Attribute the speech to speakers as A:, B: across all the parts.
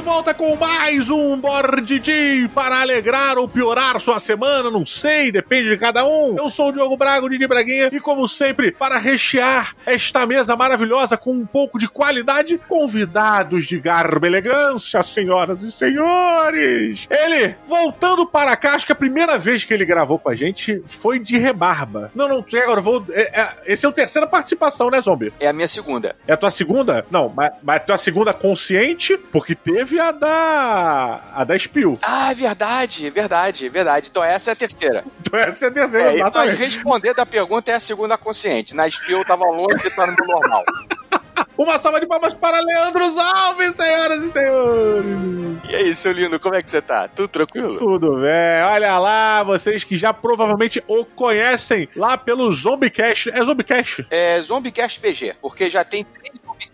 A: De volta com mais um Bordidi para alegrar ou piorar sua semana, não sei, depende de cada um. Eu sou o Diogo Braga, o Didi Braguinha, e como sempre, para rechear esta mesa maravilhosa com um pouco de qualidade, convidados de garbo elegância, senhoras e senhores. Ele, voltando para cá, acho que a primeira vez que ele gravou com a gente foi de rebarba. Não, não, agora vou. É, é, esse é a terceira participação, né, Zombie?
B: É a minha segunda.
A: É a tua segunda? Não, mas, mas a tua segunda consciente, porque teve a da. a da Spill.
B: Ah, é verdade, é verdade, é verdade. Então essa é a terceira.
A: Então essa é a terceira,
B: É, então,
A: exatamente.
B: responder da pergunta é a segunda consciente. Na Spill eu tava longe de estar no normal.
A: Uma salva de palmas para Leandro Alves, senhoras e senhores.
B: E aí, seu lindo, como é que você tá? Tudo tranquilo?
A: Tudo bem, olha lá, vocês que já provavelmente o conhecem lá pelo Zombiecast. É Zombiecast?
B: É Zombiecast PG, porque já tem três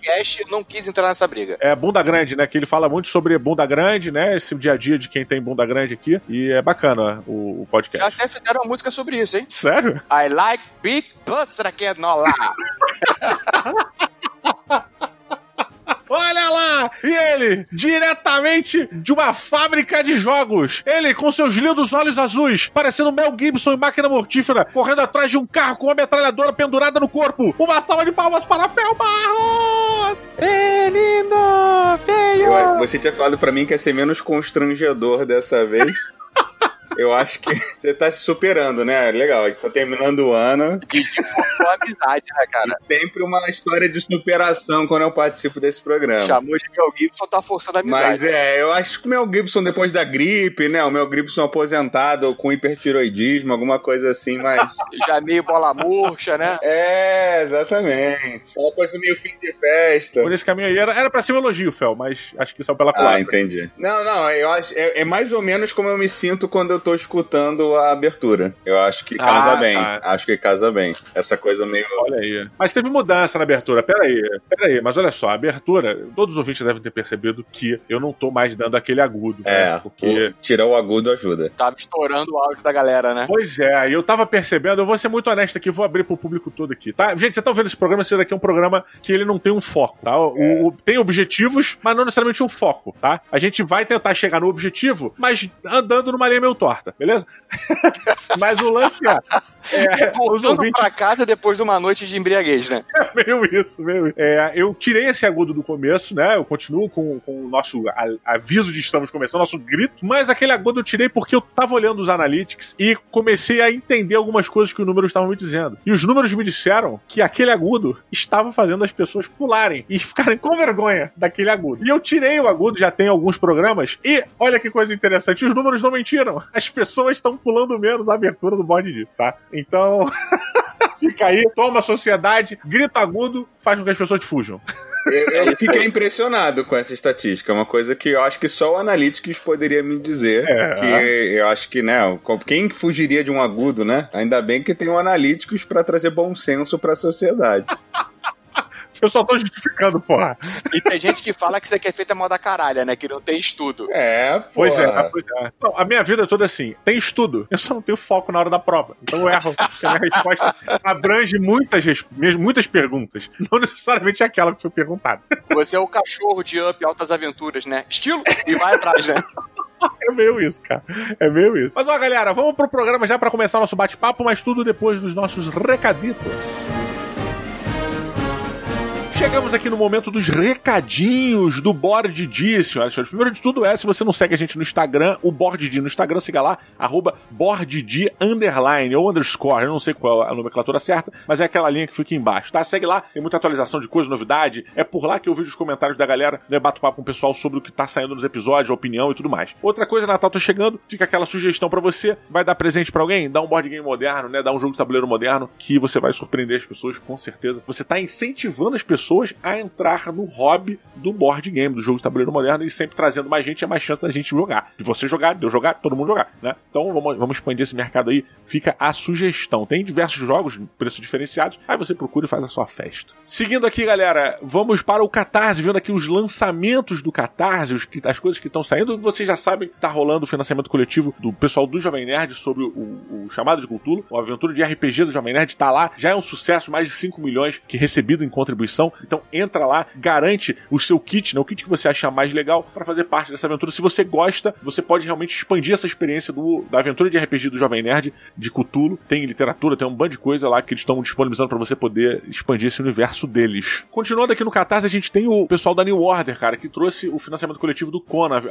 B: E não quis entrar nessa briga.
A: É bunda grande, né? Que ele fala muito sobre bunda grande, né? Esse dia a dia de quem tem bunda grande aqui. E é bacana o, o
B: Já
A: podcast.
B: até fizeram uma música sobre isso, hein?
A: Sério?
B: I like big butts, raquenola.
A: Olha lá! E ele, diretamente de uma fábrica de jogos. Ele, com seus lindos olhos azuis, parecendo Mel Gibson em máquina mortífera, correndo atrás de um carro com uma metralhadora pendurada no corpo. Uma salva de palmas para Fel Barros!
B: Ê, lindo! Feio!
C: Eu- você tinha falado pra mim que ia ser menos constrangedor dessa vez. Eu acho que você tá se superando, né? Legal, a gente tá terminando o ano.
B: Didi formou amizade, né, cara?
C: E sempre uma história de superação quando eu participo desse programa.
B: Chamou de Mel Gibson, tá forçando a amizade.
C: Mas é, eu acho que o Mel Gibson, depois da gripe, né? O Mel Gibson aposentado com hipertiroidismo, alguma coisa assim, mas.
B: Já meio bola murcha, né?
C: é, exatamente. Uma coisa meio fim de festa.
A: Por esse caminho aí era, era pra ser um elogio, Fel, mas acho que saiu pela
C: Ah,
A: culatra.
C: entendi. Não, não, eu acho. É, é mais ou menos como eu me sinto quando eu tô escutando a abertura. Eu acho que casa
A: Ah,
C: bem.
A: tá.
C: Acho que casa bem. Essa coisa meio.
A: Olha aí. Mas teve mudança na abertura. Pera aí, pera aí. Mas olha só, a abertura, todos os ouvintes devem ter percebido que eu não tô mais dando aquele agudo.
C: É,
A: né? Porque.
C: o- tirar o agudo ajuda.
B: Tava estourando o áudio da galera, né?
A: Pois é, e eu tava percebendo, eu vou ser muito honesto aqui, vou abrir pro público todo aqui, tá? Gente, você tá vendo esse programa, esse daqui é um programa que ele não tem um foco, tá? O, o- tem objetivos, mas não necessariamente um foco, tá? A gente vai tentar chegar no objetivo, mas andando numa linha meio torta, beleza? mas o lance é, é
B: Voltando
A: ouvintes
B: pra casa depois de uma noite de embriaguez, né?
A: meio isso, meio isso. É, eu tirei esse agudo do começo, né? Eu continuo com, com o nosso aviso de estamos começando, nosso grito, mas aquele agudo eu tirei porque eu tava olhando os analytics e comecei a entender algumas coisas que os números estavam me dizendo. E os números me disseram que aquele agudo estava fazendo as pessoas pularem e ficarem com vergonha daquele agudo. E eu tirei o agudo, já tem alguns programas, e olha que coisa interessante, os números não mentiram. As pessoas estão pulando menos a abertura do bode de, tá? Então. Fica aí, toma a sociedade, grito agudo, faz com que as pessoas fujam.
C: Eu, eu fiquei impressionado com essa estatística. É uma coisa que eu acho que só o Analytics poderia me dizer.
A: É.
C: Que eu acho que, né? Quem fugiria de um agudo, né? Ainda bem que tem o Analytics pra trazer bom senso pra sociedade.
A: Eu só tô justificando, porra.
B: E tem gente que fala que isso aqui é feito a moda caralha, né? Que não tem estudo.
C: É, pô.
A: Pois é, pois é. Não, a minha vida é toda assim. Tem estudo, eu só não tenho foco na hora da prova. Então eu erro, porque a minha resposta abrange muitas, muitas perguntas. Não necessariamente aquela que foi perguntada.
B: Você é o cachorro de Up Altas Aventuras, né? Estilo e vai atrás, né?
A: É meio isso, cara. É meio isso. Mas ó, galera, vamos pro programa já pra começar nosso bate-papo, mas tudo depois dos nossos recaditos. Chegamos aqui no momento dos recadinhos do Board D, senhoras e senhores. Primeiro de tudo é, se você não segue a gente no Instagram, o Board D no Instagram, siga lá, arroba BoardD underline ou underscore, eu não sei qual é a nomenclatura certa, mas é aquela linha que fica embaixo, tá? Segue lá, tem muita atualização de coisa, novidade, é por lá que eu vejo os comentários da galera, né, bato papo com o pessoal sobre o que tá saindo nos episódios, a opinião e tudo mais. Outra coisa, Natal tá chegando, fica aquela sugestão pra você, vai dar presente pra alguém? Dá um board game moderno, né? Dá um jogo de tabuleiro moderno, que você vai surpreender as pessoas, com certeza. Você tá incentivando as pessoas a entrar no hobby do board game, do jogo de tabuleiro moderno, e sempre trazendo mais gente, é mais chance da gente jogar. De você jogar, de eu jogar, todo mundo jogar, né? Então vamos, vamos expandir esse mercado aí, fica a sugestão. Tem diversos jogos, preços diferenciados, aí você procura e faz a sua festa. Seguindo aqui, galera, vamos para o Catarse, vendo aqui os lançamentos do Catarse, os as coisas que estão saindo. Vocês já sabem que tá rolando o financiamento coletivo do pessoal do Jovem Nerd sobre o, o chamado de Cthulhu. A aventura de RPG do Jovem Nerd tá lá, já é um sucesso, mais de 5 milhões que recebido em contribuição. Então entra lá, garante o seu kit, né, o kit que você achar mais legal para fazer parte dessa aventura. Se você gosta, você pode realmente expandir essa experiência do, da aventura de RPG do Jovem Nerd, de Cthulhu. Tem literatura, tem um bando de coisa lá que eles estão disponibilizando para você poder expandir esse universo deles. Continuando aqui no Catarse, a gente tem o pessoal da New Order, cara, que trouxe o financiamento coletivo do Conan,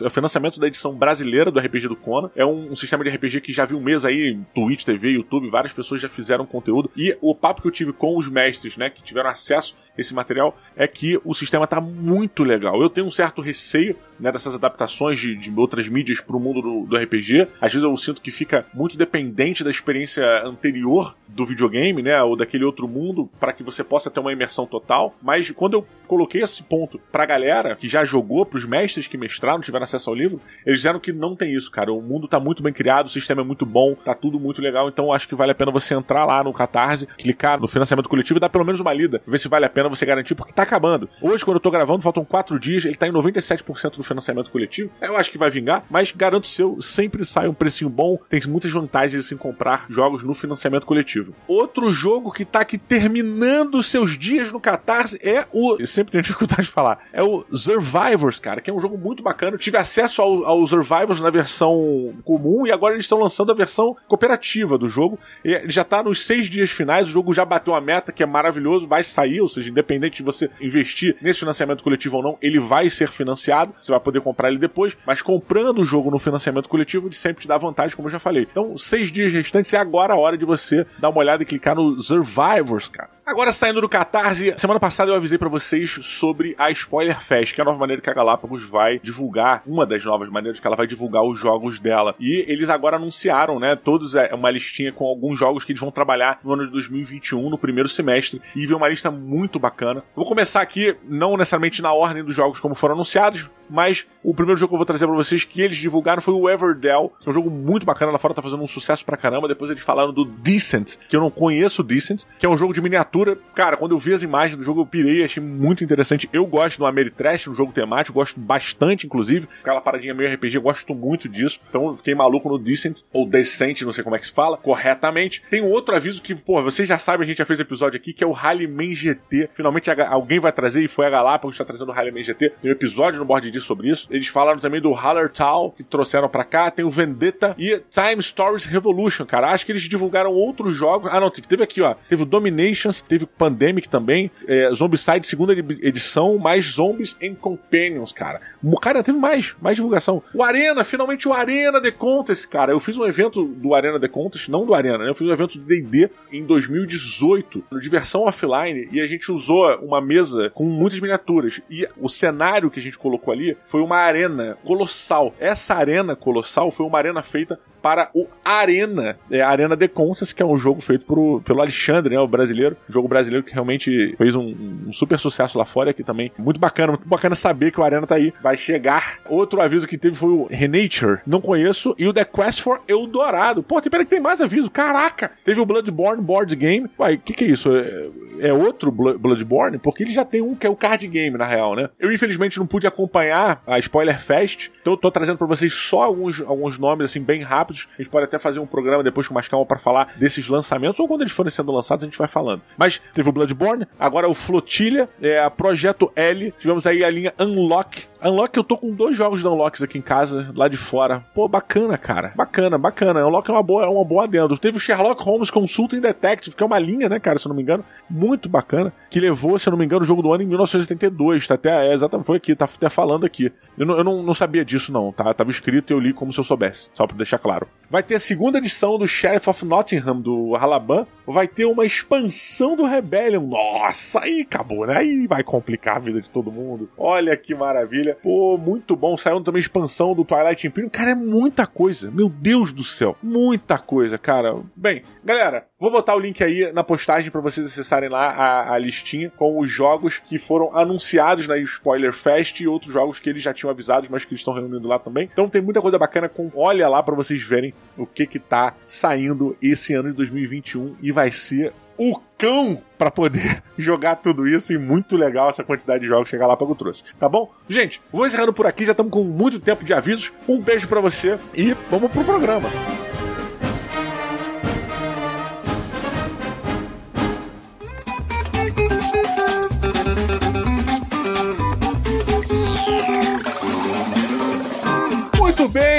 A: o financiamento da edição brasileira do RPG do Conan. É um, um sistema de RPG que já viu um mês aí, Twitch, TV, YouTube, várias pessoas já fizeram conteúdo. E o papo que eu tive com os mestres, né, que tiveram acesso esse material, é que o sistema tá muito legal. Eu tenho um certo receio né, dessas adaptações de, de outras mídias para o mundo do, do, RPG. Às vezes eu sinto que fica muito dependente da experiência anterior do videogame, né, ou daquele outro mundo, para que você possa ter uma imersão total. Mas quando eu coloquei esse ponto pra galera que já jogou, pros mestres que mestraram, tiveram acesso ao livro, eles disseram que não tem isso, cara. O mundo tá muito bem criado, o sistema é muito bom, tá tudo muito legal, então acho que vale a pena você entrar lá no Catarse, clicar no financiamento coletivo e dar pelo menos uma lida, ver se vale a pena você garantir, porque tá acabando. Hoje, quando eu tô gravando, faltam quatro dias, ele tá em 97% do financiamento coletivo. Eu acho que vai vingar, mas garanto seu, sempre sai um precinho bom, tem muitas vantagens em comprar jogos no financiamento coletivo. Outro jogo que tá aqui terminando seus dias no Catarse é o. Eu sempre tenho dificuldade de falar. É o Survivors, cara, que é um jogo muito bacana. Eu tive acesso ao, ao Survivors na versão comum e agora eles estão lançando a versão cooperativa do jogo. Ele já tá nos seis dias finais, o jogo já bateu a meta, que é maravilhoso, vai sair, ou seja, independente de você investir nesse financiamento coletivo ou não, ele vai ser financiado. Você vai poder comprar ele depois, mas comprando o jogo no financiamento coletivo, ele sempre te dá vantagem, como eu já falei. Então, seis dias restantes é agora a hora de você dar uma olhada e clicar no Survivors, cara. Agora saindo do Catarse, semana passada eu avisei para vocês sobre a Spoiler Fest, que é a nova maneira que a Galápagos vai divulgar, uma das novas maneiras que ela vai divulgar os jogos dela. E eles agora anunciaram, né, todos é uma listinha com alguns jogos que eles vão trabalhar no ano de 2021, no primeiro semestre, e veio uma lista muito bacana. Vou começar aqui, não necessariamente na ordem dos jogos como foram anunciados, mas o primeiro jogo que eu vou trazer para vocês que eles divulgaram foi o Everdell, que é um jogo muito bacana lá fora, tá fazendo um sucesso pra caramba. Depois eles falaram do Decent, que eu não conheço o Decent, que é um jogo de miniatura. Cara, quando eu vi as imagens do jogo, eu pirei, achei muito interessante. Eu gosto do Ameritrash, um jogo temático, gosto bastante, inclusive. Aquela paradinha meio RPG, gosto muito disso. Então eu fiquei maluco no Decent, ou Decent, não sei como é que se fala, corretamente. Tem um outro aviso que, pô, vocês já sabem, a gente já fez episódio aqui, que é o Rallyman GT. Finalmente alguém vai trazer, e foi a Galápagos que está trazendo o Rallyman GT. Tem um episódio no Board disso sobre isso. Eles falaram também do Hallertau, que trouxeram pra cá. Tem o Vendetta e Time Stories Revolution, cara. Acho que eles divulgaram outros jogos. Ah, não, teve aqui, ó. Teve o Dominations, teve o Pandemic também. É, Zombicide, segunda edição, mais Zombies and Companions, cara. Cara, teve mais, mais divulgação. O Arena, finalmente o Arena The Contest, cara. Eu fiz um evento do Arena The Contest, não do Arena, né? Eu fiz um evento do D&D em 2018, no Diversão Offline, e a gente usou uma mesa com muitas miniaturas. E o cenário que a gente colocou ali foi uma arena colossal. Essa arena colossal foi uma arena feita para o Arena, é Arena de Contas, que é um jogo feito por, pelo Alexandre, né, o brasileiro. Jogo brasileiro que realmente fez um, um, super sucesso lá fora, aqui também muito bacana, muito bacana saber que o Arena tá aí, vai chegar. Outro aviso que teve foi o Renature, não conheço, e o The Quest for Eldorado. Pô, tem, pera que tem mais aviso, caraca! Teve o Bloodborne Board Game. Uai, o que que é isso? É, é outro Bloodborne? Porque ele já tem um que é o card game, na real, né? Eu infelizmente não pude acompanhar a Spoiler Fest, então eu tô trazendo para vocês só alguns, alguns nomes, assim, bem rápidos rápidos. A gente pode até fazer um programa depois com mais calma para falar desses lançamentos, ou quando eles forem sendo lançados, a gente vai falando. Mas teve o Bloodborne, agora o Flotilha, é, a Projeto L, tivemos aí a linha Unlock. Unlock, eu tô com dois jogos de Unlocks aqui em casa, lá de fora. Pô, bacana, cara. Bacana, bacana. Unlock é uma boa, é uma boa adendo. Teve o Sherlock Holmes Consulting Detective, que é uma linha, né, cara, se eu não me engano, muito bacana, que levou, se eu não me engano, o jogo do ano em 1982. Tá até, é, exatamente, foi aqui, tá até falando aqui. Eu não, eu não, não sabia disso, não, tá? Tava escrito e eu li como se eu soubesse, só pra deixar claro. Vai ter a segunda edição do Sheriff of Nottingham, do Halaban. Vai ter uma expansão do Rebellion. Nossa, aí acabou, né? Aí vai complicar a vida de todo mundo. Olha que maravilha. Pô, muito bom. Saiu também expansão do Twilight Imperium. Cara, é muita coisa. Meu Deus do céu. Muita coisa, cara. Bem, galera, vou botar o link aí na postagem para vocês acessarem lá a, a, listinha com os jogos que foram anunciados na Spoiler Fest e outros jogos que eles já tinham avisados, mas que eles estão reunindo lá também. Então tem muita coisa bacana com olha lá para vocês verem o que que tá saindo esse ano de 2021 e vai ser o cão para poder jogar tudo isso e muito legal essa quantidade de jogos que a Galápagos trouxe, tá bom? Gente, vou encerrando por aqui, já estamos com muito tempo de avisos. Um beijo para você e vamos pro programa.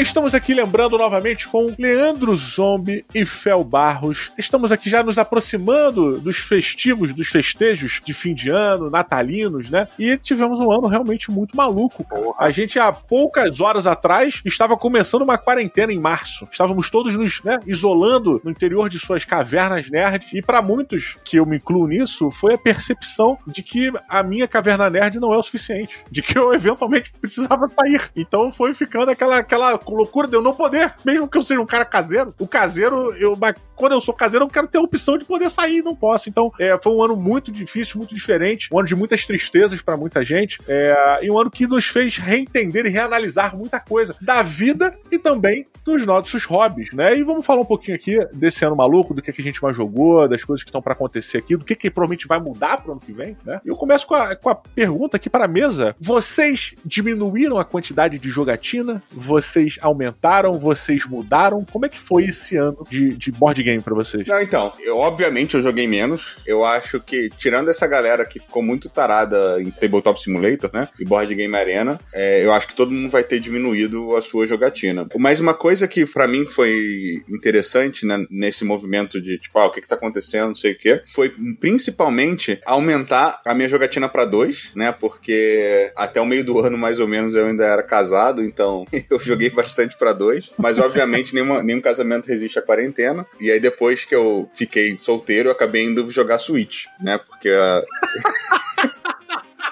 A: Estamos aqui lembrando novamente com Leandro Zombie e Fel Barros. Estamos aqui já nos aproximando dos festivos, dos festejos de fim de ano, natalinos, né? E tivemos um ano realmente muito maluco. Porra. A gente, há poucas horas atrás, estava começando uma quarentena em março. Estávamos todos nos né, isolando no interior de suas cavernas nerds. E para muitos, que eu me incluo nisso, foi a percepção de que a minha caverna nerd não é o suficiente. De que eu eventualmente precisava sair. Então foi ficando aquela, aquela loucura de eu não poder, mesmo que eu seja um cara caseiro. O caseiro, eu, quando eu sou caseiro, eu quero ter a opção de poder sair, não posso. Então, é, foi um ano muito difícil, muito diferente, um ano de muitas tristezas para muita gente, é, e um ano que nos fez reentender e reanalisar muita coisa da vida e também dos nossos hobbies, né? E vamos falar um pouquinho aqui desse ano maluco, do que, que a gente mais jogou, das coisas que estão para acontecer aqui, do que, que provavelmente vai mudar pro ano que vem, né? E eu começo com a, com a pergunta aqui para mesa: vocês diminuíram a quantidade de jogatina? Vocês aumentaram? Vocês mudaram? Como é que foi esse ano de, de board game para vocês?
C: Não, então, eu, obviamente eu joguei menos. Eu acho que, tirando essa galera que ficou muito tarada em Tabletop Simulator, né? E Board Game Arena, é, eu acho que todo mundo vai ter diminuído a sua jogatina. Mas uma coisa que para mim foi interessante né, nesse movimento de tipo, ah, o que, que tá acontecendo, não sei o quê, foi principalmente aumentar a minha jogatina para dois, né? Porque até o meio do ano, mais ou menos, eu ainda era casado, então eu joguei bastante para dois. Mas obviamente nenhuma, nenhum casamento resiste à quarentena. E aí depois que eu fiquei solteiro, eu acabei indo jogar Switch, né? Porque a.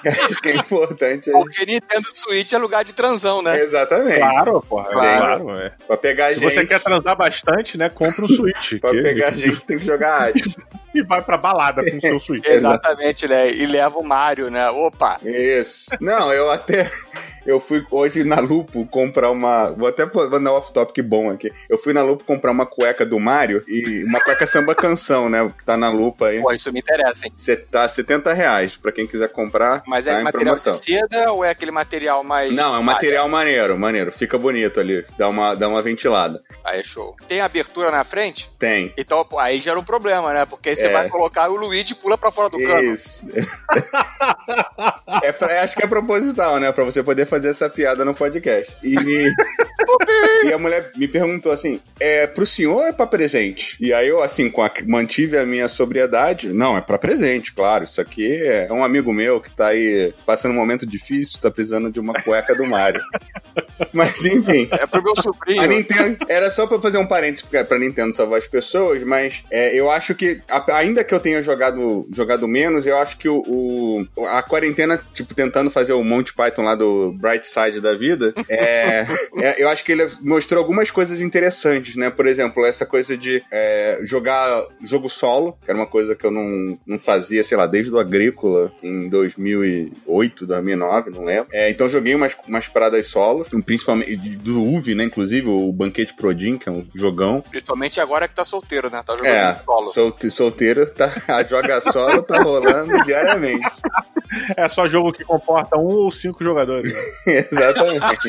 C: Acho que é importante.
B: Porque Nintendo Switch é lugar de transão, né?
C: Exatamente.
A: Claro, porra. Claro, claro é.
C: Pra pegar
A: Se
C: gente.
A: Se você quer transar bastante, né? Compra um Switch.
C: pra que... pegar gente tem que jogar Hades.
A: E vai pra balada com o seu Switch.
B: Exatamente, né? E leva o Mario, né? Opa!
C: Isso. Não, eu até. Eu fui hoje na Lupo comprar uma. Vou até mandar um off-topic bom aqui. Eu fui na Lupo comprar uma cueca do Mario e uma cueca samba canção, né? Que tá na lupa aí.
B: Pô, isso me interessa, hein?
C: Cê tá 70 reais pra quem quiser comprar.
B: Mas é
C: tá
B: material
C: promoção.
B: de seda ou é aquele material mais.
C: Não, é um material maneiro, maneiro. Fica bonito ali. Dá uma, dá uma ventilada.
B: Aí é show. Tem abertura na frente?
C: Tem.
B: Então aí gera um problema, né? Porque aí você é. vai colocar e o Luigi pula pra fora do cano.
C: Isso. é, pra, acho que é proposital, né? Pra você poder fazer essa piada no podcast. E, e a mulher me perguntou assim: é pro senhor ou é pra presente? E aí eu, assim, com a, mantive a minha sobriedade. Não, é pra presente, claro. Isso aqui é um amigo meu que tá aí passando um momento difícil, tá precisando de uma cueca do Mario. Mas enfim.
B: É pro meu sobrinho.
C: A Nintendo, era só pra fazer um parênteses pra, pra Nintendo salvar as pessoas, mas é, eu acho que, a, ainda que eu tenha jogado, jogado menos, eu acho que o, o, a quarentena, tipo, tentando fazer o Monty Python lá do Bright Side da vida, é, é, eu acho que ele mostrou algumas coisas interessantes, né? Por exemplo, essa coisa de é, jogar jogo solo, que era uma coisa que eu não, não fazia, sei lá, desde o Agrícola, em 2008, 2009, não lembro. É, então joguei umas, umas paradas solos, principalmente do UV, né? Inclusive o Banquete Prodin, que é um jogão.
B: Principalmente agora que tá solteiro, né? Tá jogando
C: é,
B: solo.
C: Solte, solteiro, tá, a joga solo tá rolando diariamente.
A: É só jogo que comporta um ou cinco jogadores.
C: Exatamente.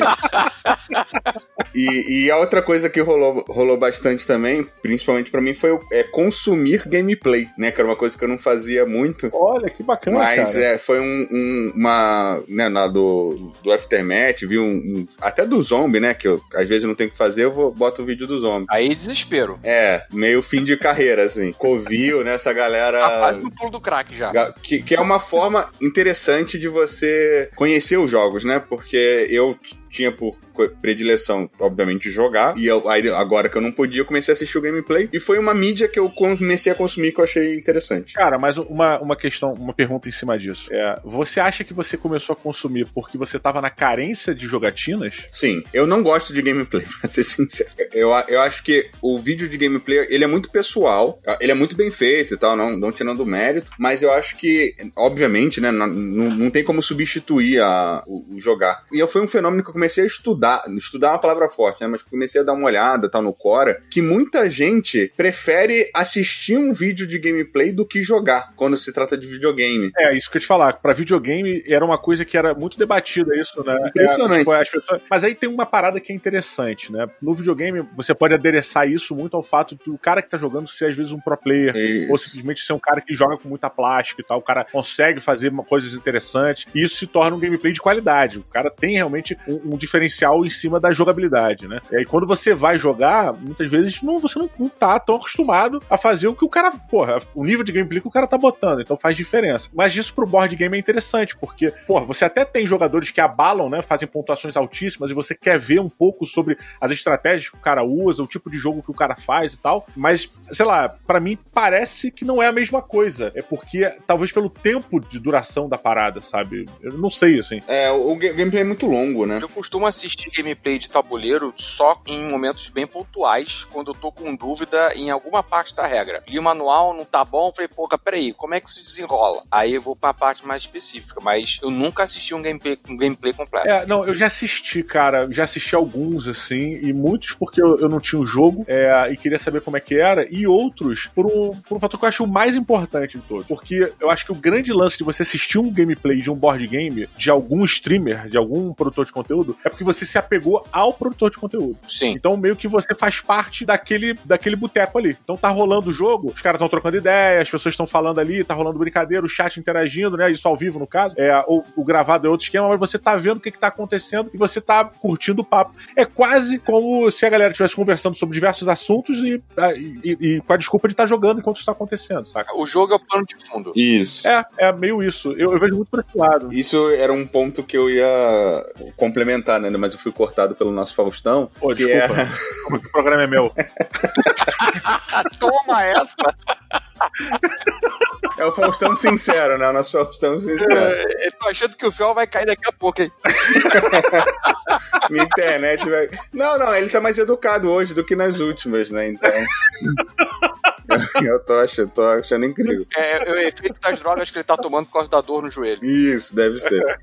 C: e, e, a outra coisa que rolou, rolou bastante também, principalmente para mim, foi é, consumir gameplay, né? Que era uma coisa que eu não fazia muito.
A: Olha, que bacana,
C: Mas
A: cara.
C: É, foi um, um, uma... Né, na, do, do Aftermath, vi um, um, Até do zombie, né? Que eu, às vezes não tenho o que fazer, eu vou, boto o um vídeo do zombie.
B: Aí desespero.
C: É, meio fim de carreira, assim. Covil, né? Essa galera...
B: Rapaz, no pulo do crack já.
C: Que, que é uma forma interessante de você conhecer os jogos, né? Porque eu tinha por predileção, obviamente, jogar. E eu, aí, agora que eu não podia, eu comecei a assistir o gameplay. E foi uma mídia que eu comecei a consumir que eu achei interessante.
A: Cara, mas uma, uma questão, uma pergunta em cima disso. É, você acha que você começou a consumir porque você tava na carência de jogatinas?
C: Sim. Eu não gosto de gameplay, pra ser sincero. Eu, eu acho que o vídeo de gameplay, ele é muito pessoal. Ele é muito bem feito e tal, não, não tirando o mérito. Mas eu acho que, obviamente, né, não, não tem como substituir a, o, o jogar. E foi um fenômeno que eu comecei a estudar, estudar é uma palavra forte, né? Mas comecei a dar uma olhada, tal, no Cora, que muita gente prefere assistir um vídeo de gameplay do que jogar, quando se trata de videogame.
A: É, isso que eu te falar, pra videogame era uma coisa que era muito debatida isso, né?
C: Impressionante.
A: É, tipo, as pessoas... Mas aí tem uma parada que é interessante, né? No videogame, você pode adereçar isso muito ao fato do cara que tá jogando ser às vezes um pro player,
C: isso.
A: ou simplesmente ser um cara que joga com muita plástica e tal, o cara consegue fazer coisas interessantes, e isso se torna um gameplay de qualidade. O cara tem realmente um, um diferencial em cima da jogabilidade, né? E aí quando você vai jogar, muitas vezes não, você não, não tá tão acostumado a fazer o que o cara, porra, o nível de gameplay que o cara tá botando, então faz diferença. Mas isso pro board game é interessante, porque, porra, você até tem jogadores que abalam, né, fazem pontuações altíssimas e você quer ver um pouco sobre as estratégias que o cara usa, o tipo de jogo que o cara faz e tal, mas, sei lá, para mim parece que não é a mesma coisa. É porque, talvez pelo tempo de duração da parada, sabe? Eu não sei, assim.
C: É, o gameplay é muito longo, né?
B: Eu costumo assistir gameplay de tabuleiro só em momentos bem pontuais, quando eu tô com dúvida em alguma parte da regra. Li o manual, não tá bom, falei, pô, peraí, como é que isso desenrola? Aí eu vou pra parte mais específica, mas eu nunca assisti um gameplay, um gameplay completo.
A: É, não, eu já assisti, cara, já assisti alguns, assim, e muitos porque eu, eu não tinha o jogo é, e queria saber como é que era, e outros por um, por um fator que eu acho o mais importante de todos. Porque eu acho que o grande lance de você assistir um gameplay de um board game, de algum streamer, de algum produtor de conteúdo, é porque você se apegou ao produtor de conteúdo.
B: Sim.
A: Então meio que você faz parte daquele, daquele boteco ali. Então tá rolando o jogo, os caras estão trocando ideia, as pessoas estão falando ali, tá rolando brincadeira, o chat interagindo, né? Isso ao vivo, no caso. É, o, o gravado é outro esquema, mas você tá vendo o que, que tá acontecendo e você tá curtindo o papo. É quase como se a galera estivesse conversando sobre diversos assuntos e, e, e com a desculpa de estar tá jogando enquanto isso tá acontecendo, saca?
B: O jogo é o plano de fundo.
C: Isso.
A: É, é meio isso. Eu, eu vejo muito por esse lado.
C: Isso era um ponto que eu ia complementar, né? Mas eu fui cortado pelo nosso Faustão.
A: Pô, desculpa. É... o programa é meu.
B: Toma essa!
C: É o Faustão sincero, né? O nosso Faustão sincero.
B: É, eu tô achando que o Fel vai cair daqui a pouco, hein?
C: Minha internet vai. Não, não, ele tá mais educado hoje do que nas últimas, né? Então. eu tô achando, tô achando incrível.
B: É, é, o efeito das drogas que ele tá tomando por causa da dor no joelho.
C: Isso, deve ser.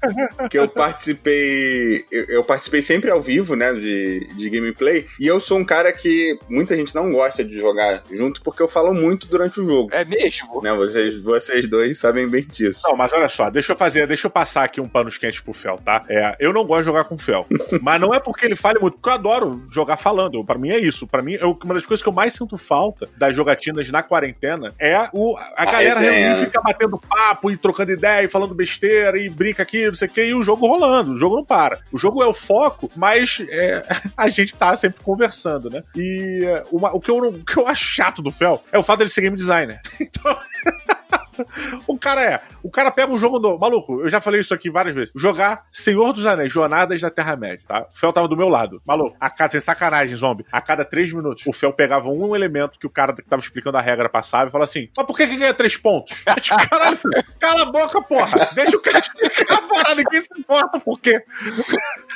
C: que eu participei. Eu, eu, participei sempre ao vivo, né? De, de gameplay. E eu sou um cara que muita gente não gosta de jogar junto porque eu falo muito durante o jogo.
B: É mesmo?
C: Né, vocês, vocês dois sabem bem disso.
A: Não, mas olha só, deixa eu fazer, deixa eu passar aqui um panos quentes pro Fel, tá? É, eu não gosto de jogar com o Fel. mas não é porque ele fale muito, porque eu adoro jogar falando. Pra mim é isso. Pra mim, eu, uma das coisas que eu mais sinto falta das jogatinas na quarentena é o, a, a galera reunir, fica batendo papo e trocando ideia e falando besteira e brinca aqui, não sei o que, e o jogo rolando. O jogo não para. O jogo é o foco, mas é, a gente tá sempre conversando, né? E uma, o, que eu, o que eu acho chato do Fel é o fato dele ser game designer. Então. o cara é. O cara pega um jogo do. Maluco, eu já falei isso aqui várias vezes. Jogar Senhor dos Anéis, Jornadas da Terra-média, tá? O Fel tava do meu lado. Maluco, a cada, sem sacanagem, zombie. A cada três minutos, o Fel pegava um elemento que o cara que tava explicando a regra passava e falava assim: Mas por que, que ganha três pontos? Caralho, filho, cala a boca, porra. Deixa o cara explicar a parada, ninguém se importa por quê.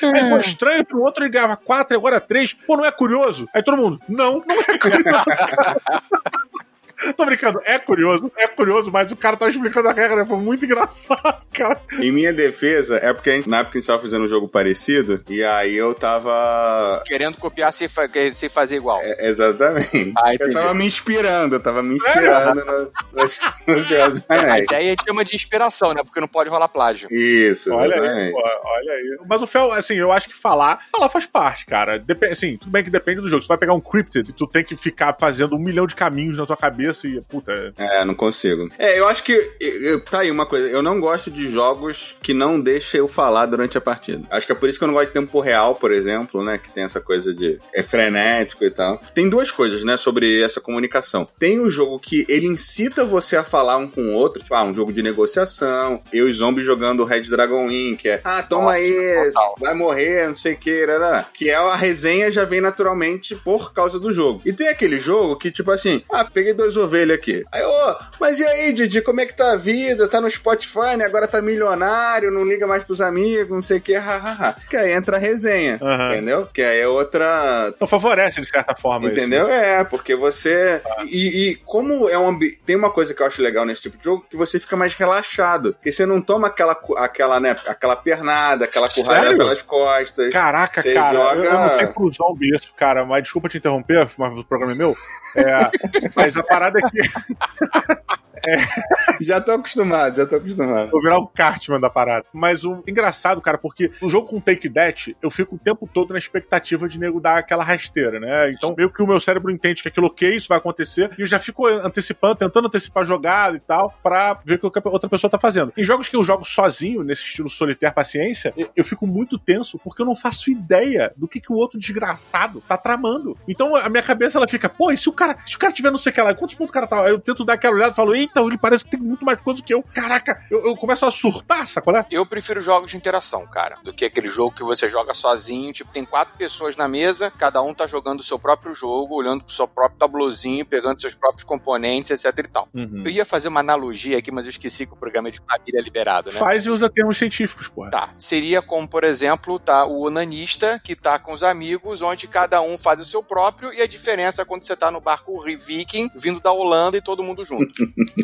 A: Aí, pô, estranho pro outro ele ganhava quatro agora três. Pô, não é curioso? Aí todo mundo, não, não é curioso. Tô brincando, é curioso, é curioso, mas o cara tava explicando a regra, foi muito engraçado, cara.
C: Em minha defesa, é porque a gente, na época a gente tava fazendo um jogo parecido, e aí eu tava.
B: Querendo copiar sem, fa sem fazer igual.
C: É, exatamente. Ah, eu tava me inspirando, eu tava me inspirando é. no,
B: no, A ideia é chama de inspiração, né? Porque não pode rolar plágio.
C: Isso,
A: olha aí, pô, olha aí. Mas o Fel, assim, eu acho que falar, falar faz parte, cara. Dep assim, tudo bem que depende do jogo. Você vai pegar um Cryptid e tu tem que ficar fazendo um milhão de caminhos na tua cabeça e, puta.
C: É... é, não consigo. É, eu acho que. Eu, tá aí uma coisa. Eu não gosto de jogos que não deixam eu falar durante a partida. Acho que é por isso que eu não gosto de tempo real, por exemplo, né? Que tem essa coisa de. É frenético e tal. Tem duas coisas, né? Sobre essa comunicação. Tem o jogo que ele incita você a falar um com o outro, tipo, ah, um jogo de negociação. Eu e Zombie jogando Red Dragon Inn, que é, ah, toma Nossa, aí, total. vai morrer, não sei o que, que é a resenha já vem naturalmente por causa do jogo. E tem aquele jogo que, tipo assim, ah, peguei dois ovelha aqui. Aí, ô, oh, mas e aí, Didi, como é que tá a vida? Tá no Spotify, né? Agora tá milionário, não liga mais pros amigos, não sei o que, hahaha. Que aí entra a resenha, uhum. entendeu? Que aí é outra.
A: Então favorece, de certa forma,
C: Entendeu?
A: Isso,
C: né? É, porque você. Ah. E, e, como é um ambiente. Tem uma coisa que eu acho legal nesse tipo de jogo, que você fica mais relaxado. Porque você não toma aquela, aquela, né, aquela pernada, aquela currada pelas costas.
A: Caraca, cara, joga... eu, eu não sei pro zombie isso, cara, mas desculpa te interromper, mas o programa é meu. É, mas a parada the é.
C: Já tô acostumado, já tô acostumado.
A: Vou virar o Cartman da parada. Mas o engraçado, cara, porque no jogo com Take That, eu fico o tempo todo na expectativa de nego dar aquela rasteira, né? Então, meio que o meu cérebro entende que aquilo ok, isso vai acontecer, e eu já fico antecipando, tentando antecipar jogada e tal, pra ver o que outra pessoa tá fazendo. Em jogos que eu jogo sozinho, nesse estilo solitário paciência, eu- fico muito tenso porque eu não faço ideia do que, que o outro desgraçado tá tramando. Então a minha cabeça ela fica, pô, e se o cara, se o cara tiver não sei o que lá, quantos pontos o cara tá? Eu tento dar aquela olhada e falo, eita, ele parece que tem muito mais coisa do que eu. Caraca, eu, eu começo a surtar, sacolé?
B: Eu prefiro jogos de interação, cara, do que aquele jogo que você joga sozinho. Tipo, tem quatro pessoas na mesa, cada um tá jogando o seu próprio jogo, olhando pro seu próprio tablozinho, pegando seus próprios componentes, etc e tal. Eu ia fazer uma analogia aqui, mas eu esqueci que o programa é de família liberado, né?
A: Faz e usa termos científicos, porra.
B: Tá. Seria como, por exemplo, tá o onanista que tá com os amigos, onde cada um faz o seu próprio, e a diferença é quando você tá no barco viking, vindo da Holanda e todo mundo junto.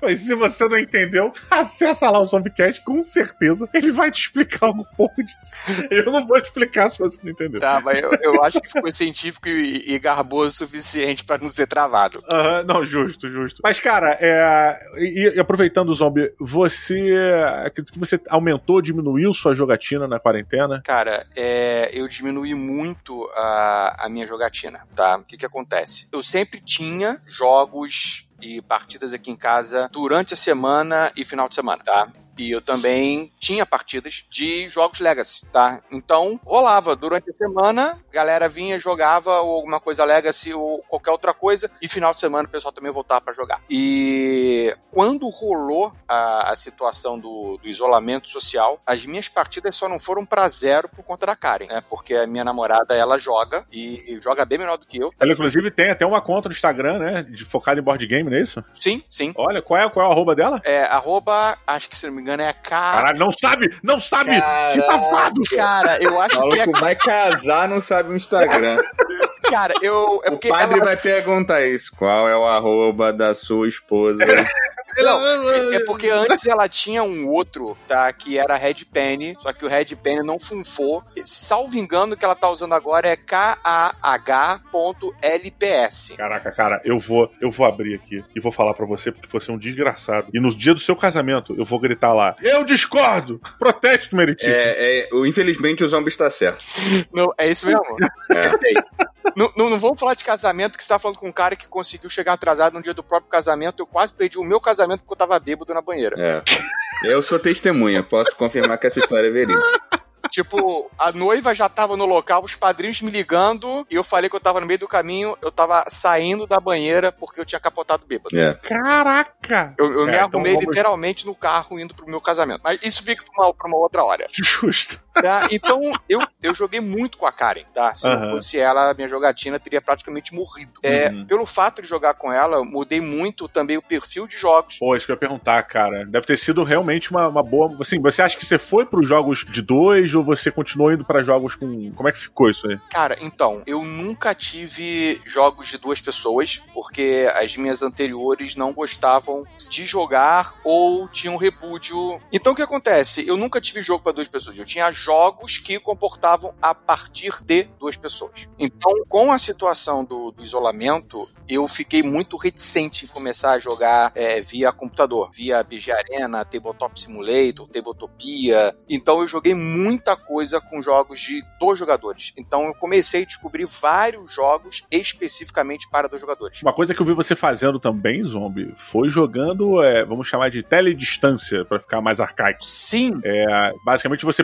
A: Mas se você não entendeu, acessa lá o Zombicast, com certeza ele vai te explicar algum pouco disso. Eu não vou explicar se você não entendeu.
B: tá, mas eu, eu acho que ficou científico e, e garboso o suficiente pra não ser travado.
A: Não, justo, justo. Mas, cara, é, e, e aproveitando o zombie, você. Acredito que você aumentou, diminuiu sua jogatina na quarentena?
B: Cara, é, eu diminuí muito a, a minha jogatina, tá? O que que acontece? Eu sempre tinha jogos e partidas aqui em casa durante a semana e final de semana, tá? E eu também tinha partidas de jogos Legacy, tá? Então, rolava durante a semana, a galera vinha, jogava ou alguma coisa Legacy ou qualquer outra coisa, e final de semana o pessoal também voltava pra jogar. E quando rolou a, a situação do, do isolamento social, as minhas partidas só não foram pra zero por conta da Karen, né? Porque a minha namorada, ela joga e joga bem melhor do que eu.
A: Ela, inclusive, tem até uma conta no Instagram, né? De, focada em board game, não é isso?
B: Sim, sim.
A: Olha, qual é, qual é o arroba dela?
B: É, arroba, acho que se não me engano é K.
A: Caralho, não sabe! Não sabe! Que safado!
B: Cara, eu
C: O
B: acho que é.
C: maluco vai casar, não sabe o Instagram.
B: Cara, eu. É
C: O
B: porque
C: padre
B: ela-
C: vai perguntar isso. Qual é o arroba da sua esposa?
B: Não, é porque antes ela tinha um outro, tá? Que era Red Penny, só que o Red Penny não funfou. Salvo engano, o que ela tá usando agora é KAH.LPS.
A: Caraca, cara, eu vou, eu vou abrir aqui e vou falar pra você porque você é um desgraçado. E no dia do seu casamento, eu vou gritar lá: Eu discordo! Protesto, meritíssimo.
C: é, é, infelizmente o zombie está certo.
B: Não, é isso mesmo? Acertei. Não, não, não vamos falar de casamento, que você tá falando com um cara que conseguiu chegar atrasado no dia do próprio casamento. Eu quase perdi o meu casamento porque eu tava bêbado na banheira.
C: É. Eu sou testemunha, posso confirmar que essa história é verídica.
B: Tipo, a noiva já tava no local, os padrinhos me ligando, e eu falei que eu tava no meio do caminho, eu tava saindo da banheira porque eu tinha capotado bêbado.
C: É.
A: Caraca!
B: Eu, eu me
A: É, então
B: arrumei
A: vamos-
B: literalmente no carro indo pro meu casamento. Mas isso fica pra uma, pra uma outra hora.
A: Justo.
B: Tá? Então, eu, eu joguei muito com a Karen, tá? Se
A: Aham.
B: não fosse ela, minha jogatina teria praticamente morrido. É,
A: Uhum.
B: Pelo fato de jogar com ela, mudei muito também o perfil de jogos.
A: Pô, isso que eu ia perguntar, cara. Deve ter sido realmente uma, uma boa. Assim, você acha que você foi pros jogos de dois ou você continuou indo pra jogos com. Como é que ficou isso aí?
B: Cara, então, eu nunca tive jogos de duas pessoas, porque as minhas anteriores não gostavam de jogar ou tinham repúdio. Então o que acontece? Eu nunca tive jogo para duas pessoas. Eu tinha jogos que comportavam a partir de duas pessoas. Então, com a situação do, do isolamento, eu fiquei muito reticente em começar a jogar é, via computador, via BG Arena, Tabletop Simulator, Tabletopia. Então eu joguei muita coisa com jogos de dois jogadores. Então eu comecei a descobrir vários jogos especificamente para dois jogadores.
A: Uma coisa que eu vi você fazendo também, Zombie, foi jogando, é, vamos chamar de teledistância, pra ficar mais arcaico.
B: Sim,
A: É, basicamente você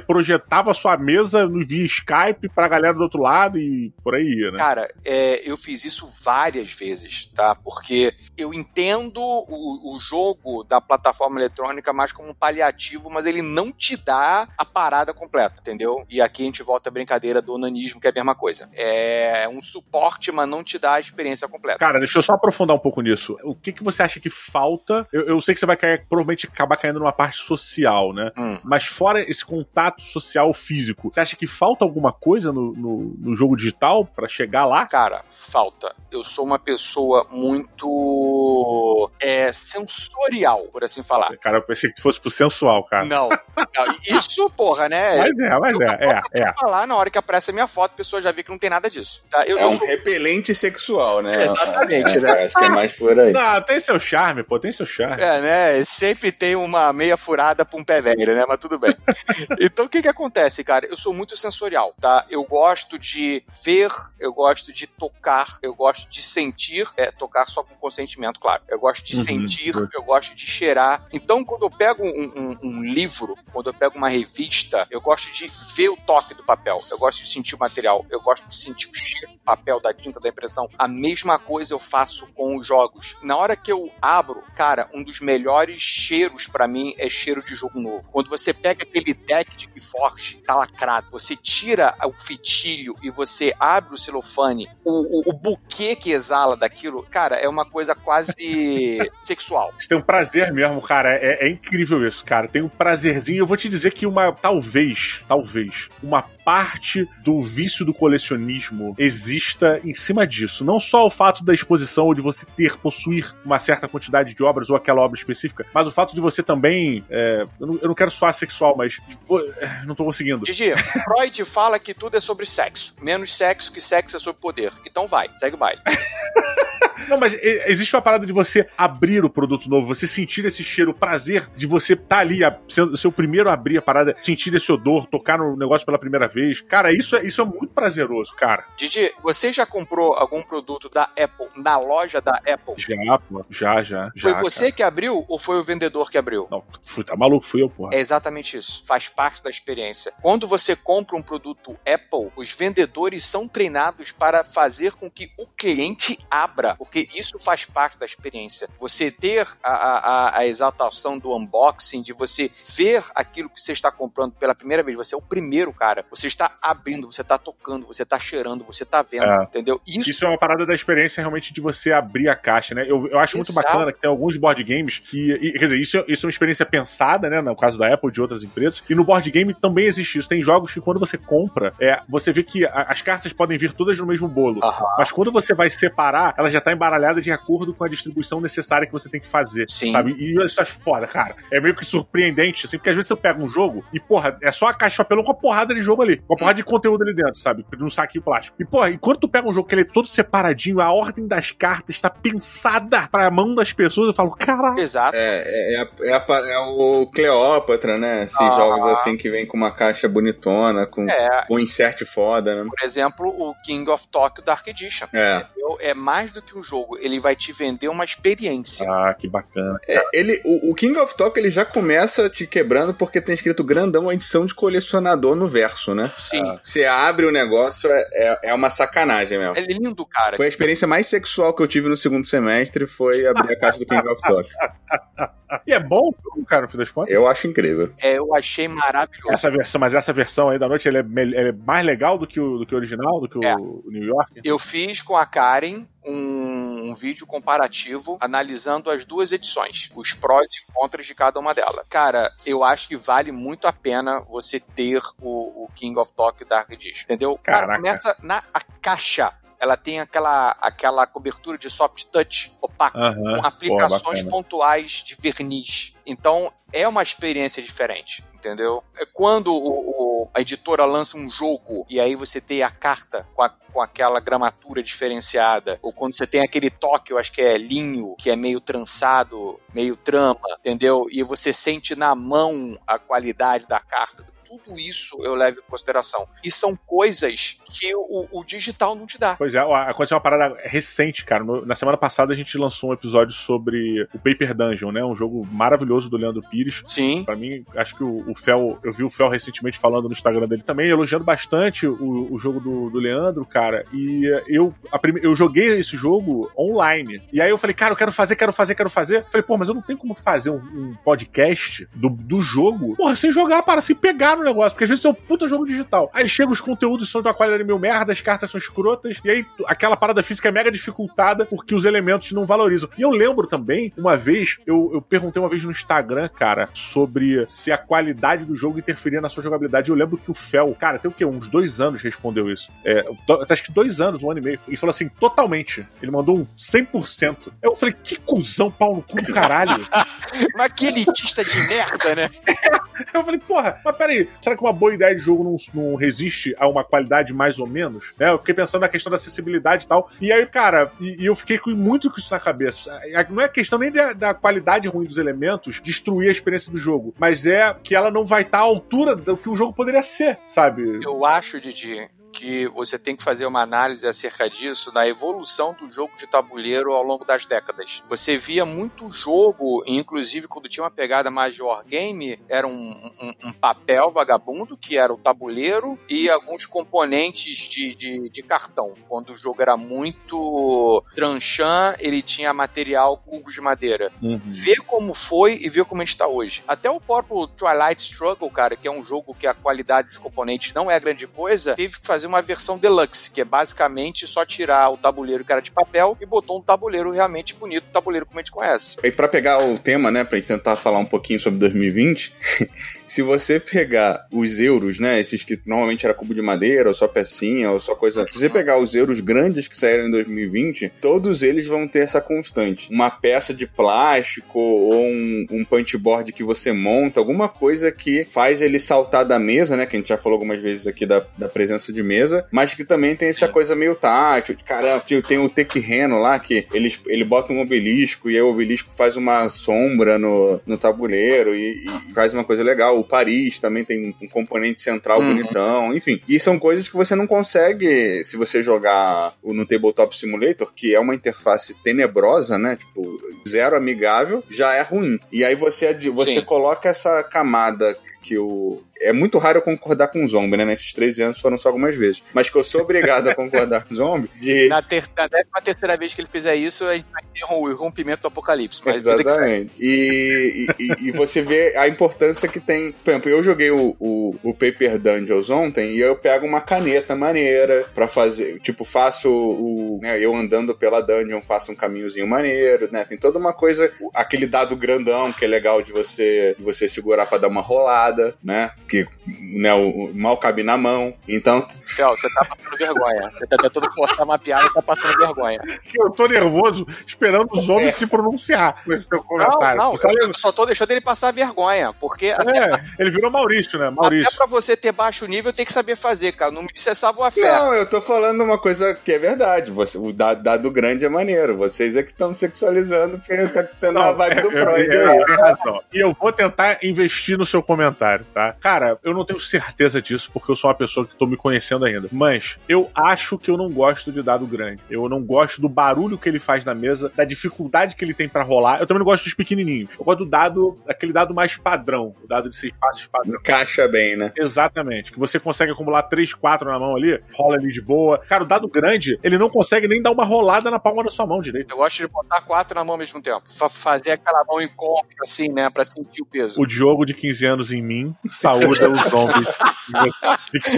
A: projetava a sua mesa no- via Skype pra galera do outro lado e por aí ia, né?
B: Cara, é, eu fiz isso várias vezes, tá? Porque eu entendo o, o jogo da plataforma eletrônica mais como um paliativo, mas ele não te dá a parada completa, entendeu? E aqui a gente volta à brincadeira do onanismo, que é a mesma coisa. É um suporte, mas não te dá a experiência completa.
A: Cara, deixa eu só aprofundar um pouco nisso. O que, que você acha que falta? Eu, eu sei que você vai cair, provavelmente acabar caindo numa parte social, né?
B: Hum.
A: Mas fora esse contato social físico, você acha que falta alguma coisa no, no, no jogo digital pra chegar lá?
B: Cara, falta. Eu sou uma pessoa muito é, sensorial, por assim falar.
A: Cara, eu pensei que fosse pro sensual, cara.
B: Não. não isso, porra, né?
A: Mas é, mas é, é, é.
B: falar, na hora que aparece a minha foto, a pessoa já vê que não tem nada disso. Tá?
C: Eu, é um sou... repelente sexual, né?
B: Exatamente,
C: é,
B: né?
C: Acho que é mais por aí.
A: Não, tem seu charme, pô, tem seu charme.
B: É, né? Sempre tem uma meia furada pra um pé velho, né? Mas tudo bem. então, o que que acontece, cara? Eu sou muito sensorial, tá? Eu gosto de ver, eu gosto de tocar, eu gosto de sentir, é, tocar só com consentimento, claro. Eu gosto de uhum, sentir, eu gosto de cheirar. Então, quando eu pego um, um, um, livro, quando eu pego uma revista, eu gosto de ver o toque do papel, eu gosto de sentir o material, eu gosto de sentir o cheiro do papel, da tinta, da impressão. A mesma coisa eu faço com os jogos. Na hora que eu abro, cara, um dos melhores cheiros para mim é cheiro de jogo novo. Quando você pega aquele deck de Keyforge, tá lacrado, você tira o fitilho e você abre o celofane, o, o, o buquê que exala daquilo, cara, é uma coisa quase sexual.
A: Tem um prazer mesmo, cara. É, é, incrível isso, cara. Tem um prazerzinho. Eu vou te dizer que uma. Talvez, talvez, uma parte do vício do colecionismo exista em cima disso. Não só o fato da exposição ou de você ter, possuir uma certa quantidade de obras ou aquela obra específica, mas o fato de você também. É, eu, não, eu, não, quero soar sexual, mas. Vou, não tô conseguindo.
B: Gigi, Freud fala que tudo é sobre sexo. Menos sexo que sexo é sobre poder. Então vai, segue o baile.
A: Não, mas existe uma parada de você abrir o produto novo, você sentir esse cheiro, o prazer de você estar tá ali, ser o primeiro a abrir a parada, sentir esse odor, tocar no negócio pela primeira vez. Cara, isso é, isso é muito prazeroso, cara.
B: Didi, você já comprou algum produto da Apple na loja da Apple?
A: Já, pô. Já, já.
B: Foi
A: já,
B: você cara. que abriu ou foi o vendedor que abriu?
A: Não, fui, tá maluco, fui eu, porra.
B: É exatamente isso. Faz parte da experiência. Quando você compra um produto Apple, os vendedores são treinados para fazer com que o cliente abra, porque isso faz parte da experiência. Você ter a, a, a exaltação do unboxing, de você ver aquilo que você está comprando pela primeira vez, você é o primeiro, cara. Você está abrindo, você está tocando, você está cheirando, você está vendo, é. entendeu?
A: Isso... isso... é uma parada da experiência realmente de você abrir a caixa, né? Eu, eu acho Exato. muito bacana que tem alguns board games que. E, quer dizer, isso, isso é uma experiência pensada, né? No caso da Apple e de outras empresas. E no board game também existe isso. Tem jogos que quando você compra, é, você vê que a, as cartas podem vir todas no mesmo bolo. Mas quando você vai separar, ela já está embaralhada de acordo com a distribuição necessária que você tem que fazer.
B: Sim.
A: Sabe? E isso é foda, cara. É meio que surpreendente, assim, porque às vezes você pega um jogo e, porra, é só a caixa de papelão com a porrada de jogo ali, com a porrada de conteúdo ali dentro, sabe? Num saquinho plástico. E, porra, e quando tu pega um jogo que ele é todo separadinho, a ordem das cartas está pensada pra mão das pessoas, eu falo, caralho.
B: Exato.
C: É, é, é, é, é o Cleópatra, né? Esses ah. jogos assim que vem com uma caixa bonitona, com, é. com um insert foda, né?
B: Por exemplo, o King of Tokyo Dark Edition.
C: É.
B: É mais do que um jogo, ele vai te vender uma experiência.
A: Ah, que bacana.
C: É, ele, o, o, King of Tokyo ele já começa te quebrando porque tem escrito grandão a edição de colecionador no verso, né?
B: Sim. Ah.
C: Você abre o negócio, é, é, é, uma sacanagem mesmo.
B: É lindo, cara.
C: Foi a experiência mais sexual que eu tive no segundo semestre, foi abrir a caixa do King of Tokyo.
A: e é bom, cara, no fim das contas?
C: Eu acho incrível.
B: É, eu achei maravilhoso.
A: Essa versão, mas essa versão aí da noite, ela é, é mais legal do que o, do que o original, do que é. o New York?
B: Eu fiz com a Karen um, um, vídeo comparativo analisando as duas edições, os prós e contras de cada uma delas. Cara, eu acho que vale muito a pena você ter o, o King of Tokyo Dark Edition, entendeu?
A: Caraca. Cara,
B: começa na a caixa ela tem aquela, aquela cobertura de soft touch opaco, com aplicações Pô, pontuais de verniz. Então, é uma experiência diferente, entendeu? É quando o, o, a editora lança um jogo e aí você tem a carta com, a, com aquela gramatura diferenciada, ou quando você tem aquele toque, eu acho que é linho, que é meio trançado, meio trama, entendeu? E você sente na mão a qualidade da carta, tudo isso eu levo em consideração. E são coisas que o, o digital não te dá.
A: Pois é, aconteceu uma parada recente, cara. No, na semana passada a gente lançou um episódio sobre o Paper Dungeon, né? Um jogo maravilhoso do Leandro Pires.
B: Sim.
A: Pra mim, acho que o, o Fel, eu vi o Fel recentemente falando no Instagram dele também, elogiando bastante o, o jogo do, do Leandro, cara. E eu, a prime, eu joguei esse jogo online. E aí eu falei, cara, eu quero fazer, quero fazer, quero fazer. Eu falei, pô, mas eu não tenho como fazer um, um podcast do, do jogo, porra, sem jogar, para, sem pegar no negócio. Porque às vezes tem um puta jogo digital. Aí chega os conteúdos são de uma qualidade é meio merda, as cartas são escrotas, e aí aquela parada física é mega dificultada porque os elementos não valorizam. E eu lembro também, uma vez, eu, eu perguntei uma vez no Instagram, cara, sobre se a qualidade do jogo interferia na sua jogabilidade. Eu lembro que o Fel, cara, tem o quê? Uns dois anos respondeu isso. É, acho que dois anos, um ano e meio. Ele falou assim, totalmente. Ele mandou um 100%. Eu falei, que cuzão pau no cu do caralho.
B: mas que elitista de merda, né?
A: eu falei, porra, mas peraí, será que uma boa ideia de jogo não, não resiste a uma qualidade mais ou menos? É, eu fiquei pensando na questão da acessibilidade e tal. E aí, cara, e, e eu fiquei com muito com isso na cabeça. Não é questão nem da qualidade ruim dos elementos destruir a experiência do jogo, mas é que ela não vai estar à altura do que o jogo poderia ser, sabe?
B: Eu acho, Didi, que você tem que fazer uma análise acerca disso na evolução do jogo de tabuleiro ao longo das décadas. Você via muito jogo, inclusive quando tinha uma pegada mais de wargame, era um, um, um papel vagabundo, que era o tabuleiro, e alguns componentes de, de, de cartão. Quando o jogo era muito tranchan, ele tinha material cubos de madeira. Uhum. Vê como foi e vê como a gente está hoje. Até o próprio Twilight Struggle, cara, que é um jogo que a qualidade dos componentes não é grande coisa, teve que fazer uma versão deluxe, que é basicamente só tirar o tabuleiro que era de papel e botou um tabuleiro realmente bonito, tabuleiro como a gente conhece.
C: E para pegar o tema, né, pra gente tentar falar um pouquinho sobre 2020, se você pegar os euros, né, esses que normalmente era cubo de madeira, ou só pecinha, ou só coisa. Se você pegar os euros grandes que saíram em 2020, todos eles vão ter essa constante. Uma peça de plástico ou um, um punchboard que você monta, alguma coisa que faz ele saltar da mesa, né, que a gente já falou algumas vezes aqui da, da presença de mesa, mas que também tem essa coisa meio tátil. Caramba, tem o Tequirreno lá, que ele, ele bota um obelisco e aí o obelisco faz uma sombra no, no tabuleiro e, e faz uma coisa legal o Paris também tem um componente central uhum. bonitão, enfim. E são coisas que você não consegue se você jogar no Tabletop Simulator, que é uma interface tenebrosa, né? Tipo, zero amigável, já é ruim. E aí você, você coloca essa camada que o, é muito raro eu concordar com o zombie, né? Nesses 13 anos foram só algumas vezes. Mas que eu sou obrigado a concordar com o zombie. De...
B: Na, ter na décima terceira vez que ele fizer isso, a gente vai ter um rompimento do apocalipse.
C: Exatamente. E, e, e, você vê a importância que tem. Por exemplo, eu joguei o, o, o, Paper Dungeons ontem e eu pego uma caneta maneira pra fazer. Tipo, faço o. Né, eu andando pela dungeon, faço um caminhozinho maneiro, né? Tem toda uma coisa. Aquele dado grandão que é legal de você, de você segurar pra dar uma rolada, né? que né, o, mal cabe na mão. Então.
B: Céu, você tá passando vergonha. Você tá tentando postar uma piada e tá passando vergonha.
A: Eu tô nervoso esperando os homens é. se pronunciar com esse teu comentário.
B: Não, não, eu só tô deixando ele passar vergonha. Porque. É,
A: até, ele virou Maurício, né? Maurício.
B: Até pra você ter baixo nível, tem que saber fazer, cara. Não me cessava a fé.
C: Não, eu tô falando uma coisa que é verdade. Você, o dado, grande é maneiro. Vocês é que estão sexualizando porque tá tendo a vibe do Freud.
A: Eu, eu, eu, razão. E eu vou tentar investir no seu comentário, tá? Cara, eu não tenho certeza disso, porque eu sou uma pessoa que tô me conhecendo ainda. Mas eu acho que eu não gosto de dado grande. Eu não gosto do barulho que ele faz na mesa, da dificuldade que ele tem para rolar. Eu também não gosto dos pequenininhos. Eu gosto do dado, aquele dado mais padrão, o dado de seis passos padrão.
C: Encaixa bem, né?
A: Exatamente. Que você consegue acumular três, quatro na mão ali, rola ali de boa. Cara, o dado grande, ele não consegue nem dar uma rolada na palma da sua mão direito.
B: Eu gosto de botar quatro na mão ao mesmo tempo. Fazer aquela mão em concha, assim, né, pra sentir o peso.
A: O Diogo de 15 anos em mim, saúde muda os zombies.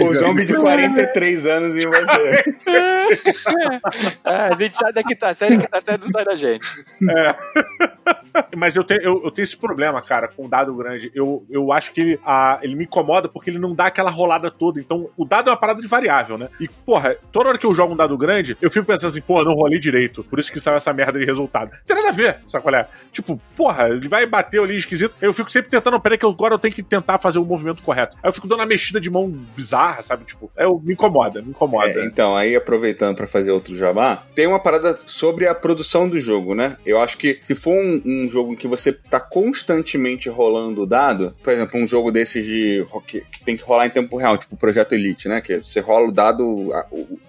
C: o zombie de 43 anos em você.
B: É, a gente sai daqui, tá sério que tá sério não sai da gente. É.
A: Mas eu tenho, eu, eu, tenho esse problema, cara, com o dado grande. Eu, eu acho que ele, a, ele me incomoda porque ele não dá aquela rolada toda. Então, o dado é uma parada de variável, né? E, porra, toda hora que eu jogo um dado grande, eu fico pensando assim, porra, não rolei direito. Por isso que saiu essa merda de resultado. Não tem nada a ver, sabe qual é? Tipo, porra, ele vai bater ali esquisito. Eu fico sempre tentando, peraí, que agora eu tenho que tentar fazer o movimento correto. Aí eu fico dando uma mexida de mão bizarra, sabe? Tipo, é, me incomoda, me incomoda. É,
C: então, aí aproveitando para fazer outro jabá, tem uma parada sobre a produção do jogo, né? Eu acho que se for um, um jogo em que você tá constantemente rolando o dado, por exemplo, um jogo desses de que, que tem que rolar em tempo real, tipo o Projeto Elite, né? Que você rola o dado,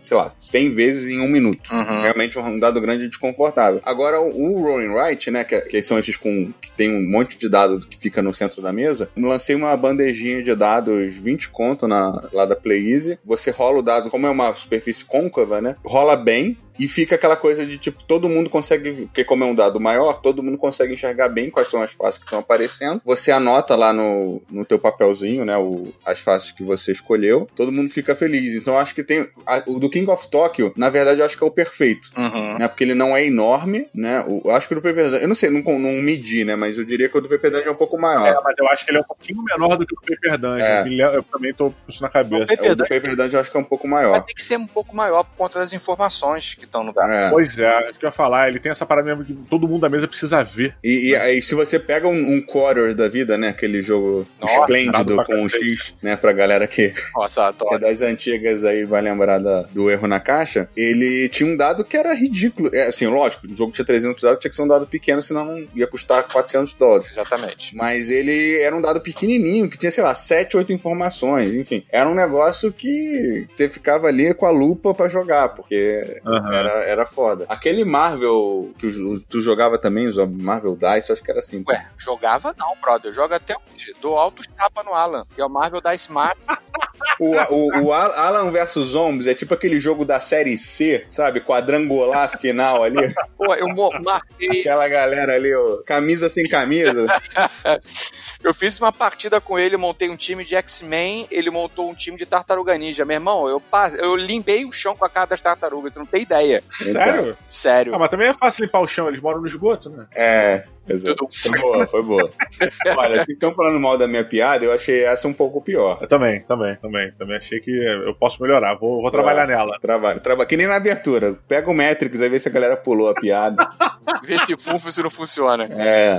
C: sei lá, 100 vezes em um minuto. Uhum. Realmente um dado grande e desconfortável. Agora, o, o Rolling Right, né? Que, que são esses com que tem um monte de dado que fica no centro da mesa, eu lancei uma bandejinha de dados 20 conto na, lá da Play Easy. Você rola o dado, como é uma superfície côncava, né? Rola bem, e fica aquela coisa de tipo, todo mundo consegue, porque como é um dado maior, todo mundo consegue enxergar bem quais são as faces que estão aparecendo. Você anota lá no, no teu papelzinho, né, o, as faces que você escolheu, todo mundo fica feliz. Então acho que tem. A, o do King of Tokyo, na verdade, eu acho que é o perfeito.
B: Uhum.
C: Né, porque ele não é enorme, né? O, eu acho que o do Paper Dungeon, eu não sei, não, não medi, né? Mas eu diria que o do Paper Dungeon é um pouco maior.
A: É, mas eu acho que ele é um pouquinho menor do que o Paper Dungeon.
C: É.
A: Ele é- Eu também tô com isso na cabeça.
B: O Paper
C: o do Paper Dungeon eu acho que é um pouco maior.
B: Vai ter que ser um pouco maior por conta das informações que estão no dado.
C: É.
A: Pois é, acho que eu ia falar, ele tem essa parada mesmo que todo mundo da mesa precisa ver.
C: E, e aí, se você pega um, um Quarters da vida, né? Aquele jogo
B: Nossa,
C: esplêndido com o
A: cacete.
C: X, né? Pra galera que,
B: Nossa,
C: que é das antigas aí vai lembrar da- do erro na caixa. Ele tinha um dado que era ridículo. É, assim, lógico, o jogo tinha 300 dados, tinha que ser um dado pequeno, senão não ia custar 400 dólares.
B: Exatamente.
C: Mas ele era um dado pequenininho, que tinha, sei lá, 7, 8 informações. Enfim, era um negócio que você ficava ali com a lupa pra jogar, porque
A: Aham.
C: Era, era foda. Aquele Marvel que o- o- tu jogava também, os Marvel Dice, eu acho que era assim.
B: Ué, jogava não, brother. Joga até hoje. Dou altos tapa no Alan. E é o Marvel Dice Smart.
C: O, o, o Al- Alan vs Zombies é tipo aquele jogo da série C, sabe? Quadrangular final ali.
B: Pô, eu marquei.
C: Aquela galera ali, ó, camisa sem camisa.
B: Eu fiz uma partida com ele, montei um time de X-Men, ele montou um time de Tartaruga Ninja. Meu irmão, eu, eu limpei o chão com a cara das tartarugas, você não tem ideia.
A: Sério?
B: Sério.
A: Ah, mas também é fácil limpar o chão, eles moram no esgoto, né?
C: É, exato. Foi boa, foi boa. Olha, se estão falando mal da minha piada, eu achei essa um pouco pior.
A: Eu também, também, também. Também achei que eu posso melhorar, vou, vou trabalhar nela.
C: Trabalho, trabalho. Que nem na abertura. Pega o Matrix, aí vê se a galera pulou a piada.
B: Vê se funfa se não funciona.
C: É.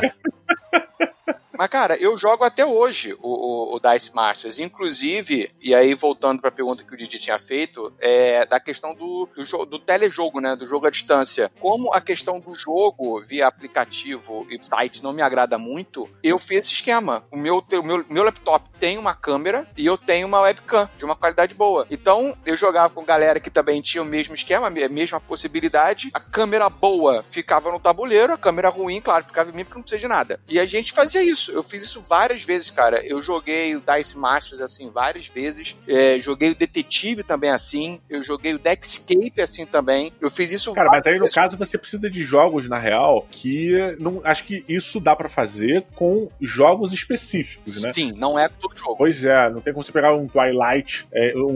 B: Mas, cara, eu jogo até hoje o, o- o Dice Masters. Inclusive, e aí voltando pra pergunta que o Didi tinha feito, é da questão do, do, do telejogo, né? Do jogo à distância. Como a questão do jogo via aplicativo e site não me agrada muito, eu fiz esse esquema. O meu, o meu, meu laptop tem uma câmera e eu tenho uma webcam de uma qualidade boa. Então, eu jogava com galera que também tinha o mesmo esquema, a mesma possibilidade. A câmera boa ficava no tabuleiro, a câmera ruim, claro, ficava em mim porque não precisa de nada. E a gente fazia isso. Eu fiz isso várias vezes, cara. Eu joguei o Dice Masters assim várias vezes. É, joguei o Detetive também assim. Eu joguei o Deckscape assim também. Eu fiz isso
A: Cara, mas aí no
B: vezes.
A: caso você precisa de jogos, na real, que não, acho que isso dá pra fazer com jogos específicos, né?
B: Sim, não é todo jogo.
A: Pois é, não tem como você pegar um Twilight, é, um,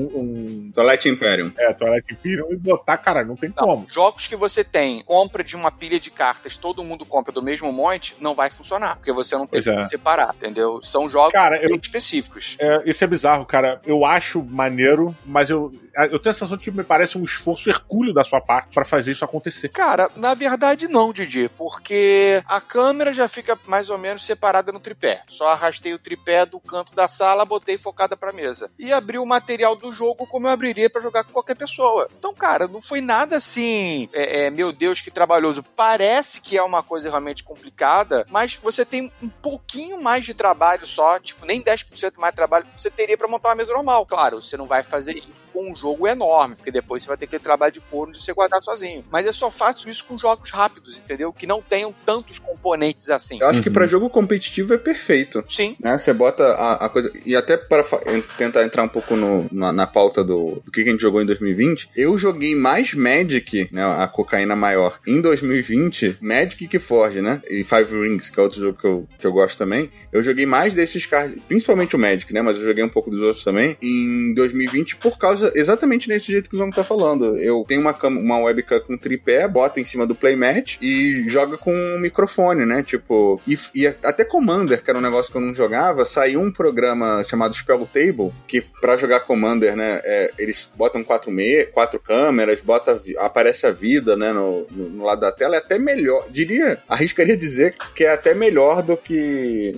A: um
C: Twilight Imperium.
A: é, Twilight Imperium e botar, cara, não tem
B: Não,
A: como.
B: jogos que você tem, compra de uma pilha de cartas, todo mundo compra do mesmo monte, não vai funcionar, porque você não tem
A: Pois é.
B: separar, entendeu? São jogos
A: Cara, eu-
B: bem específicos.
A: É, isso é bizarro, cara. Eu acho maneiro, mas eu, eu tenho a sensação de que me parece um esforço hercúleo da sua parte pra fazer isso acontecer.
B: Cara, na verdade não, Didi, porque a câmera já fica mais ou menos separada no tripé. Só arrastei o tripé do canto da sala, botei focada pra mesa. E abri o material do jogo como eu abriria pra jogar com qualquer pessoa. Então, cara, não foi nada assim, é, é, meu Deus, que trabalhoso. Parece que é uma coisa realmente complicada, mas você tem um pouquinho mais de trabalho só, tipo, nem 10% mais de trabalho que você teria pra montar uma mesa normal. Claro, você não vai fazer isso com um jogo enorme, porque depois você vai ter aquele trabalho de corno de você guardar sozinho. Mas eu só faço isso com jogos rápidos, entendeu? Que não tenham tantos componentes assim.
C: Eu acho que pra jogo competitivo é perfeito.
B: Sim.
C: né? Você bota a, a coisa. E até para tentar entrar um pouco no- na, na pauta do, do que que a gente jogou em 2020, eu joguei mais Magic, né? A cocaína maior, em 2020, Magic que Forge, né? E Five Rings, que é outro jogo que eu, que eu gosto também. Eu joguei mais desses cards, principalmente o Magic, né? Mas eu joguei um pouco dos outros também, em 2020, por causa exatamente desse jeito que o Zomo tá falando. Eu tenho uma, uma webcam com tripé, bota em cima do playmat e joga com um microfone, né? Tipo, e, e até Commander, que era um negócio que eu não jogava, saiu um programa chamado Spell Table, que pra jogar Commander, né, é, eles botam quatro, me quatro câmeras, bota, aparece a vida, né, no, no- no lado da tela, é até melhor, diria, arriscaria dizer que é até melhor do que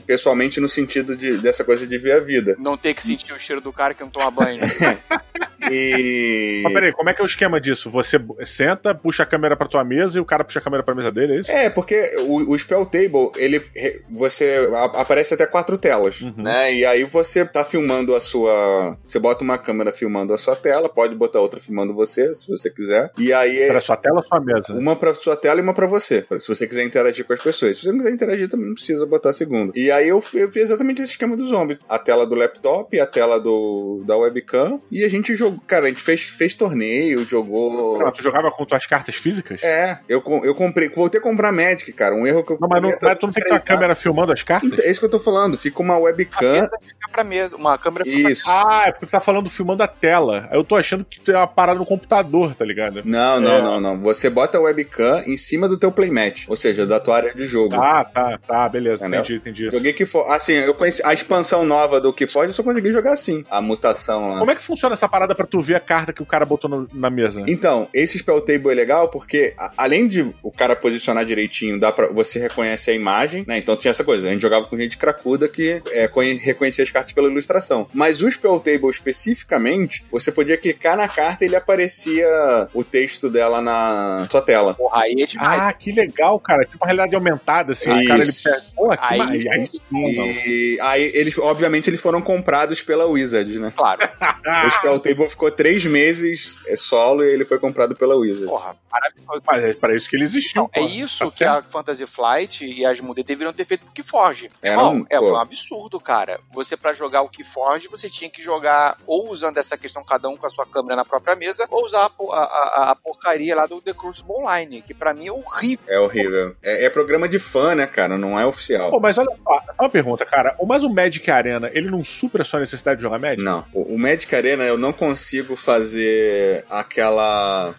C: pessoalmente no sentido de, dessa coisa de ver a vida.
B: Não ter que sentir o cheiro do cara que não toma banho.
C: E...
A: Mas peraí, como é que é o esquema disso? Você senta, puxa a câmera pra tua mesa e o cara puxa a câmera pra mesa dele, é isso?
C: É, porque o, o Spell Table, ele você a- aparece até quatro telas,
A: Uhum.
C: né? E aí você tá filmando a sua, você bota uma câmera filmando a sua tela, pode botar outra filmando você, se você quiser. E aí é
A: Pra sua tela ou sua mesa?
C: uma pra sua tela e uma pra você, se você quiser interagir com as pessoas. Se você não quiser interagir, também não precisa botar a segunda. E aí eu, eu fiz exatamente esse esquema do zombie. A tela do laptop, a tela do, da webcam, e a gente jogou cara, a gente fez, fez torneio, jogou.
A: Não, tu jogava com tuas cartas físicas?
C: É, eu, eu comprei, voltei a comprar Magic, cara. Um erro que eu.
A: Não, mas, não, mas tu não tem que ter uma câmera filmando as cartas?
C: Então, é isso que eu tô falando. Fica uma webcam.
B: Fica pra mesa, uma câmera fica
C: Isso.
A: Ah, é porque tu tá falando filmando a tela. Aí eu tô achando que tu é uma parada no computador, tá ligado?
C: Não, não,
A: É.
C: não, não. Você bota a webcam em cima do teu playmat, ou seja, da tua área de jogo.
A: Ah, tá, tá, beleza.
C: Entendeu?
A: Entendi, entendi.
C: Joguei que for. Assim, eu conheci a expansão nova do que foge, eu só consegui jogar assim. A mutação lá.
A: Como é que funciona essa parada pra tu ver a carta que o cara botou no- na mesa?
C: Então, esse spell table é legal porque, a- além de o cara posicionar direitinho, dá pra, você reconhece a imagem, né? Então tinha essa coisa. A gente jogava com gente cracuda que é, conhe- reconhecia as cartas pela ilustração. Mas o spell table especificamente, você podia clicar na carta e ele aparecia o texto dela na sua tela.
B: Porra, aí é demais.
A: Ah, que legal, cara. Tipo uma realidade aumentada, assim. O cara, ele
C: Isso.
A: pega... Pô, que
B: Aí-
A: aí, aí sim.
C: E aí, eles, obviamente, eles foram comprados pela Wizards, né?
B: Claro.
C: O Spell Table ficou três meses é, solo e ele foi comprado pela Wizards.
B: Porra, maravilhoso.
A: Mas é pra isso que ele existiu.
B: É isso
A: Tá
B: que
A: certo.
B: a Fantasy Flight e as Mude deveriam ter feito pro Keyforge.
C: Era
B: Irmão,
C: um-
B: é, foi um absurdo, cara. Você, pra jogar o Keyforge, você tinha que jogar ou usando essa questão, cada um com a sua câmera na própria mesa, ou usar a, a- a- a porcaria lá do The Crucible Online, que pra mim é horrível.
C: É horrível. É, é programa de fã, né, cara? Não é oficial.
A: Pô, mas olha só, só uma pergunta, cara. O- Mas o Magic Arena, ele não supra a sua necessidade de jogar Magic?
C: Não. O, o Magic Arena eu não consigo fazer aquela.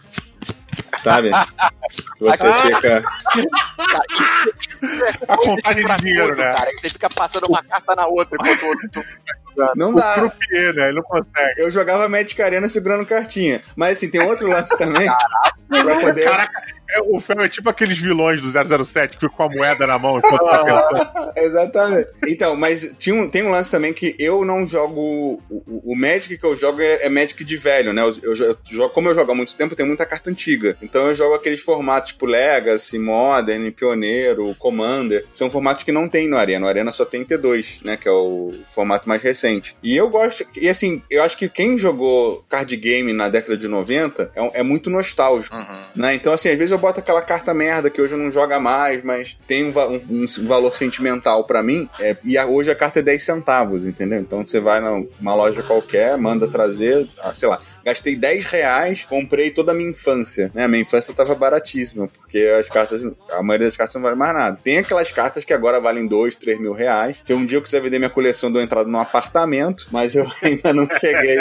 C: Sabe? Você fica.
B: Cara, isso, isso é
A: A contagem de
B: cracudo,
A: dinheiro, né?
B: Cara, que você fica passando uma carta na outra enquanto o outro.
C: Não
A: O
C: dá.
A: croupier, né? Ele não consegue.
C: Eu jogava Magic Arena segurando cartinha. Mas assim, tem outro lance também. pra poder.
A: Caraca, é, o Fel é tipo aqueles vilões do 007 que ficam com a moeda na mão enquanto tá pensando.
C: Exatamente. Então, mas tinha um, tem um lance também que eu não jogo. O, o Magic que eu jogo é, é Magic de velho, né? Eu, eu eu jogo, como eu jogo há muito tempo, tem muita carta antiga. Então eu jogo aqueles formatos tipo Legacy, Modern, Pioneiro, Commander. São formatos que não tem no Arena. No Arena só tem T2, né? Que é o formato mais recente. E eu gosto. E assim, eu acho que quem jogou card game na década de 90 é, é muito nostálgico.
B: Uhum.
C: Né? Então, assim, às vezes eu boto aquela carta merda que hoje não joga mais, mas tem um, um- um valor sentimental pra mim. é, e a- hoje a carta é 10 centavos, entendeu? Então você vai numa loja qualquer, manda trazer, ah, sei lá, gastei 10 reais, comprei toda a minha infância. Né? A minha infância tava baratíssima, porque as cartas, a maioria das cartas não vale mais nada. Tem aquelas cartas que agora valem 2, 3 mil reais. Se um dia eu quiser vender minha coleção, dou entrada num apartamento, mas eu ainda não cheguei.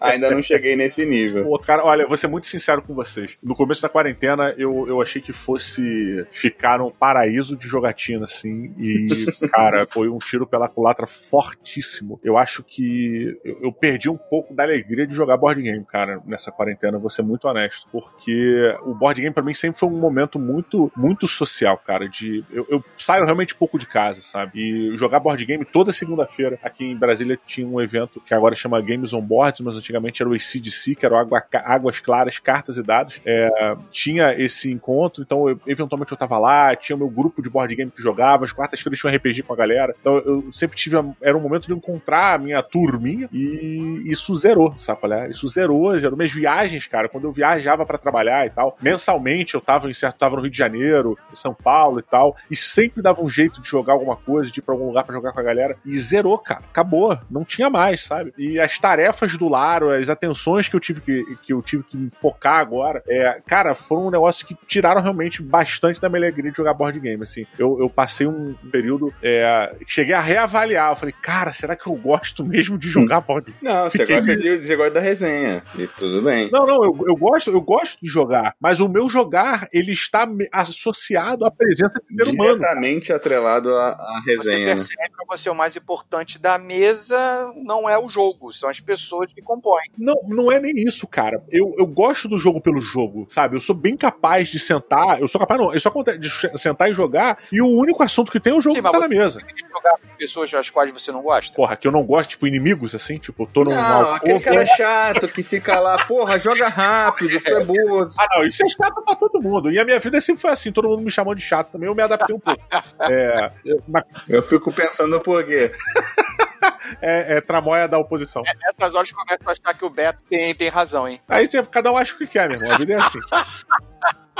C: Ainda não cheguei nesse nível.
A: Pô, cara, olha, vou ser muito sincero com vocês. No começo da quarentena, eu, eu achei que fosse ficar um paraíso de jogatina, assim. E, cara, foi um tiro pela culatra fortíssimo. Eu acho que eu, eu perdi um pouco da alegria de jogar board game, cara, nessa quarentena, vou ser muito honesto. Porque o board game, pra mim, sempre foi um momento muito, muito social, cara. De, eu, eu saio realmente pouco de casa, sabe? E jogar board game toda segunda-feira. Aqui em Brasília tinha um evento que agora chama Games on Boards, mas antigamente era o ACDC, que era o Água- Águas Claras, Cartas e Dados. É, tinha esse encontro, então eu- eventualmente eu tava lá, tinha o meu grupo de board game que jogava, as quartas-feiras tinha um RPG com a galera. Então eu sempre tive. a- era um momento de encontrar a minha turminha e isso zerou, sabe é? Isso zerou, zerou minhas viagens, cara. Quando eu viajava pra trabalhar e tal, mensalmente eu tava em certo, tava no Rio de Janeiro, em São Paulo e tal, e sempre dava um jeito de jogar alguma coisa, de ir pra algum lugar pra jogar com a galera. E zerou, cara. Acabou. Não tinha mais, sabe? E as tarefas do lar, as atenções que eu tive que, que eu tive que focar agora, é, cara, foram um negócio que tiraram realmente bastante da minha alegria de jogar board game. Assim, eu, eu passei um período, é, cheguei a reavaliar. Eu falei, cara, será que eu gosto mesmo de jogar board game?
C: Não, você
A: Fiquei
C: gosta, de, você gosta da resenha. E tudo bem.
A: Não, não, eu, eu gosto, eu gosto de jogar, mas o meu jogar, ele está associado à presença de ser humano.
C: Diretamente atrelado à, à
B: Você
C: resenha. né?
B: percebe que pra você o mais importante da mesa não é o jogo, são as pessoas que compõem.
A: Não, não é nem isso, cara. Eu, eu gosto do jogo pelo jogo, sabe? Eu sou bem capaz de sentar. Eu sou capaz, não. Eu só acontece de sentar e jogar. E o único assunto que tem é o jogo
B: Sim,
A: que tá na mesa.
B: Tem que jogar com pessoas das quais você não gosta.
A: Porra, que eu não gosto, tipo, inimigos, assim, tipo, tô num.
C: Não,
A: alcove-
C: aquele cara chato que fica lá, porra, joga rápido, tu é burro.
A: Ah, não, isso é chato pra todo mundo. E a minha vida sempre foi assim, todo mundo me chamou de chato também, eu me adaptei um pouco. É, eu- mas
C: Eu fico pensando por quê.
A: é, é tramóia da oposição.
B: Nessas horas começam a achar que o Beto tem, tem razão, hein?
A: Aí você, cada um acha o que quer, meu irmão. A vida é assim.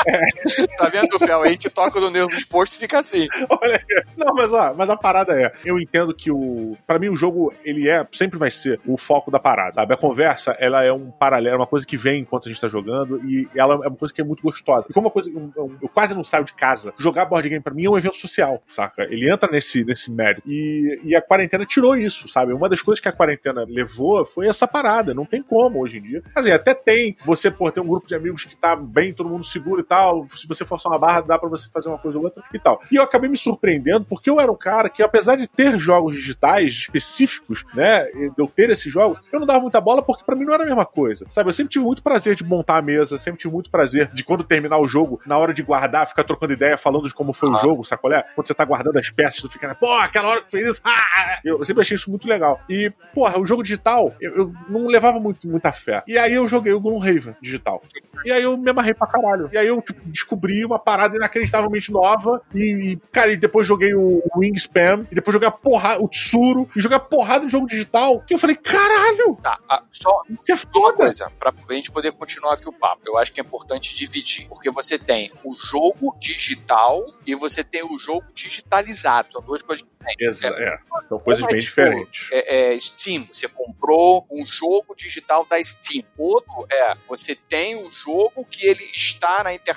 B: É. Tá vendo, Fel? A gente toca no nervo exposto e fica assim. Olha,
A: não, mas ó, mas a parada é, eu entendo que o, para mim o jogo ele é, sempre vai ser o foco da parada, sabe? A conversa, ela é um paralelo, é uma coisa que vem enquanto a gente tá jogando e ela é uma coisa que é muito gostosa. E como uma coisa, eu, eu, eu quase não saio de casa. Jogar board game para mim é um evento social, saca? Ele entra nesse nesse mérito. E, e a quarentena tirou isso, sabe? Uma das coisas que a quarentena levou foi essa parada. Não tem como hoje em dia. Assim, até tem. Você, por ter um grupo de amigos que tá bem, todo mundo seguro tal. Se você forçar uma barra, dá para você fazer uma coisa ou outra e tal. E eu acabei me surpreendendo porque eu era um cara que, apesar de ter jogos digitais específicos, né? De eu ter esses jogos, eu não dava muita bola porque para mim não era a mesma coisa. Sabe? Eu sempre tive muito prazer de montar a mesa, sempre tive muito prazer de quando terminar o jogo, na hora de guardar, ficar trocando ideia, falando de como foi ah. o jogo, sacolé? Quando você tá guardando as peças, tu fica, pô, aquela hora que fez isso, ah! eu sempre achei isso muito legal. E, porra, o jogo digital, eu, eu não levava muito, muita fé. E aí eu joguei o Gloomhaven digital. E aí eu me amarrei pra caralho. E aí eu tipo, descobri uma parada inacreditavelmente nova. E, e cara, e depois joguei o Wingspan. E depois joguei a porrada, o Tsuru. E joguei a porrada de jogo digital. Que eu falei, caralho!
B: Tá, a, só Isso é foda. uma coisa, pra gente poder continuar aqui o papo. Eu acho que é importante dividir. Porque você tem o jogo digital e você tem o jogo digitalizado. São duas coisas
A: diferentes. É, é. São coisas é, bem tipo, diferentes.
B: É, é, Steam. Você comprou um jogo digital da Steam. Outro é, você tem o jogo que ele está na internet,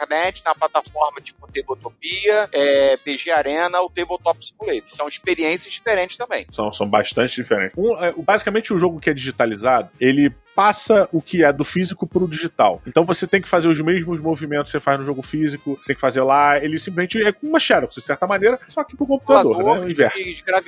B: na plataforma tipo Tabletopia, é, PG Arena ou Tabletop Simulator. São experiências diferentes também.
A: São, são bastante diferentes. Um, é, basicamente, o jogo que é digitalizado, ele passa o que é do físico pro digital. Então você tem que fazer os mesmos movimentos que você faz no jogo físico, você tem que fazer lá. Ele simplesmente é uma Xerox, de certa maneira, só que pro computador, né? O inverso.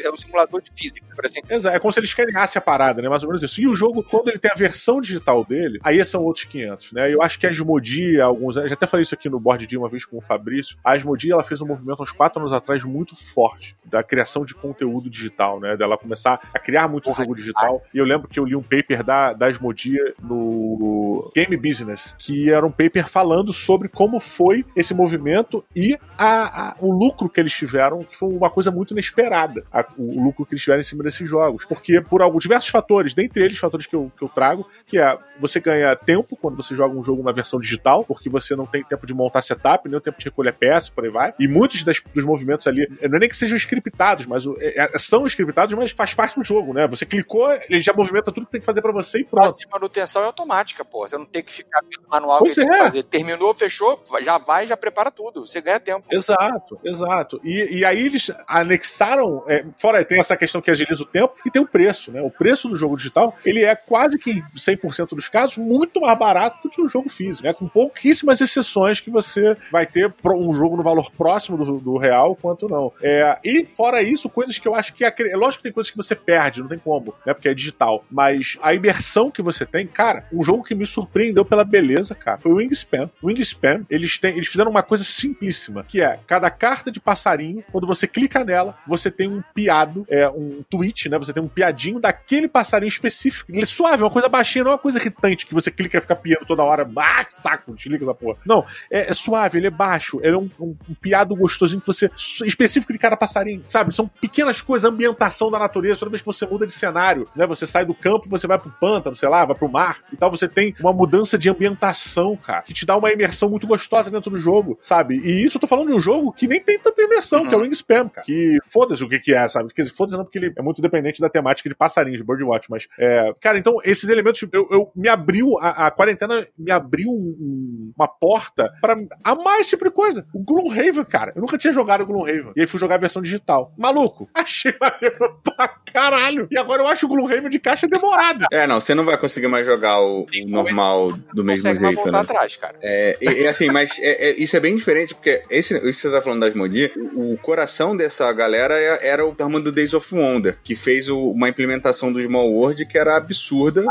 B: é um simulador de física, por
A: exemplo. Exato, é como se ele escaneasse a parada, né? Mais ou menos isso. E o jogo, quando ele tem a versão digital dele, aí são outros 500, né? Eu acho que a Asmodee, alguns anos, já até falei isso aqui no board de uma vez com o Fabrício, a Asmodee, ela fez um movimento uns 4 anos atrás muito forte da criação de conteúdo digital, né? Dela começar a criar muito Porra, jogo digital. E eu lembro que eu li um paper da, da Asmodee no Game Business, que era um paper falando sobre como foi esse movimento e a, a, o lucro que eles tiveram, que foi uma coisa muito inesperada, a, o, o, lucro que eles tiveram em cima desses jogos. Porque por alguns diversos fatores, dentre eles fatores que eu, que eu trago, que é você ganha tempo quando você joga um jogo na versão digital, porque você não tem tempo de montar setup, nem o tempo de recolher peça, por aí vai. E muitos das, dos movimentos ali, não é nem que sejam scriptados, mas é, são scriptados, mas faz parte do jogo, né? Você clicou, ele já movimenta tudo que tem que fazer para você e pronto
B: manutenção é automática, pô. Você não tem que ficar no manual pois que é. tem que fazer. Terminou, fechou, já vai, já prepara tudo. Você ganha tempo.
A: Exato, exato. E, e aí eles anexaram, é, fora tem essa questão que agiliza o tempo, e tem o preço, né? O preço do jogo digital, ele é quase que 100% dos casos muito mais barato do que o jogo físico, né? Com pouquíssimas exceções que você vai ter um jogo no valor próximo do, do real, quanto não. É, e fora isso, coisas que eu acho que é, é lógico que tem coisas que você perde, não tem como, né? Porque é digital, mas a imersão que você tem, cara, um jogo que me surpreendeu pela beleza, cara, foi o Wingspan. O Wingspan, eles, têm, eles fizeram uma coisa simplíssima, que é cada carta de passarinho, quando você clica nela, você tem um piado, é um tweet, né? Você tem um piadinho daquele passarinho específico. Ele é suave, é uma coisa baixinha, não é uma coisa irritante que você clica e fica piando toda hora. Ah, saco, desliga da porra. Não, é, é, suave, ele é baixo, ele é um, um, um piado gostosinho que você. específico de cada passarinho, sabe? São pequenas coisas, ambientação da natureza. Toda vez que você muda de cenário, né? Você sai do campo, você vai pro pântano, sei lá, vai pro mar e tal, você tem uma mudança de ambientação, cara, que te dá uma imersão muito gostosa dentro do jogo, sabe? E isso eu tô falando de um jogo que nem tem tanta imersão, uhum. que é o Wingspan, cara. Que foda-se o que que é, sabe? Porque foda-se não, porque ele é muito dependente da temática de passarinhos, de Birdwatch, mas, é, cara, então esses elementos, eu, eu me abriu, a, a, quarentena me abriu um, uma porta para amar esse tipo de coisa. O Gloomhaven, cara, eu nunca tinha jogado o Gloomhaven. E aí fui jogar a versão digital. Maluco, achei maneiro pra caralho. E agora eu acho o Gloomhaven de caixa demorada.
C: É, não, você não vai conseguir mais jogar o normal do mesmo jeito. Voltar né?
B: atrás, cara.
C: É, e, assim, mas é, é, isso é bem diferente, porque esse, isso que você tá falando da Asmodee, o, o coração dessa galera é, era o turma do Days of Wonder, que fez o, uma implementação do Small World que era absurda.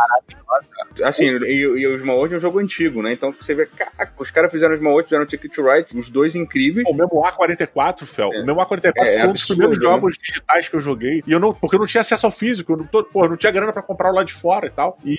C: Assim, e, e o Small World é um jogo antigo, né? Então você vê, caraca, os caras fizeram o Small World, fizeram o Ticket to Ride, os dois incríveis.
A: O mesmo A44, Fel, é. o mesmo A44 é, foi um dos primeiros né? jogos digitais que eu joguei, e eu não, porque eu não tinha acesso ao físico, não, tô, pô, não tinha grana pra comprar o lá de fora e tal. E,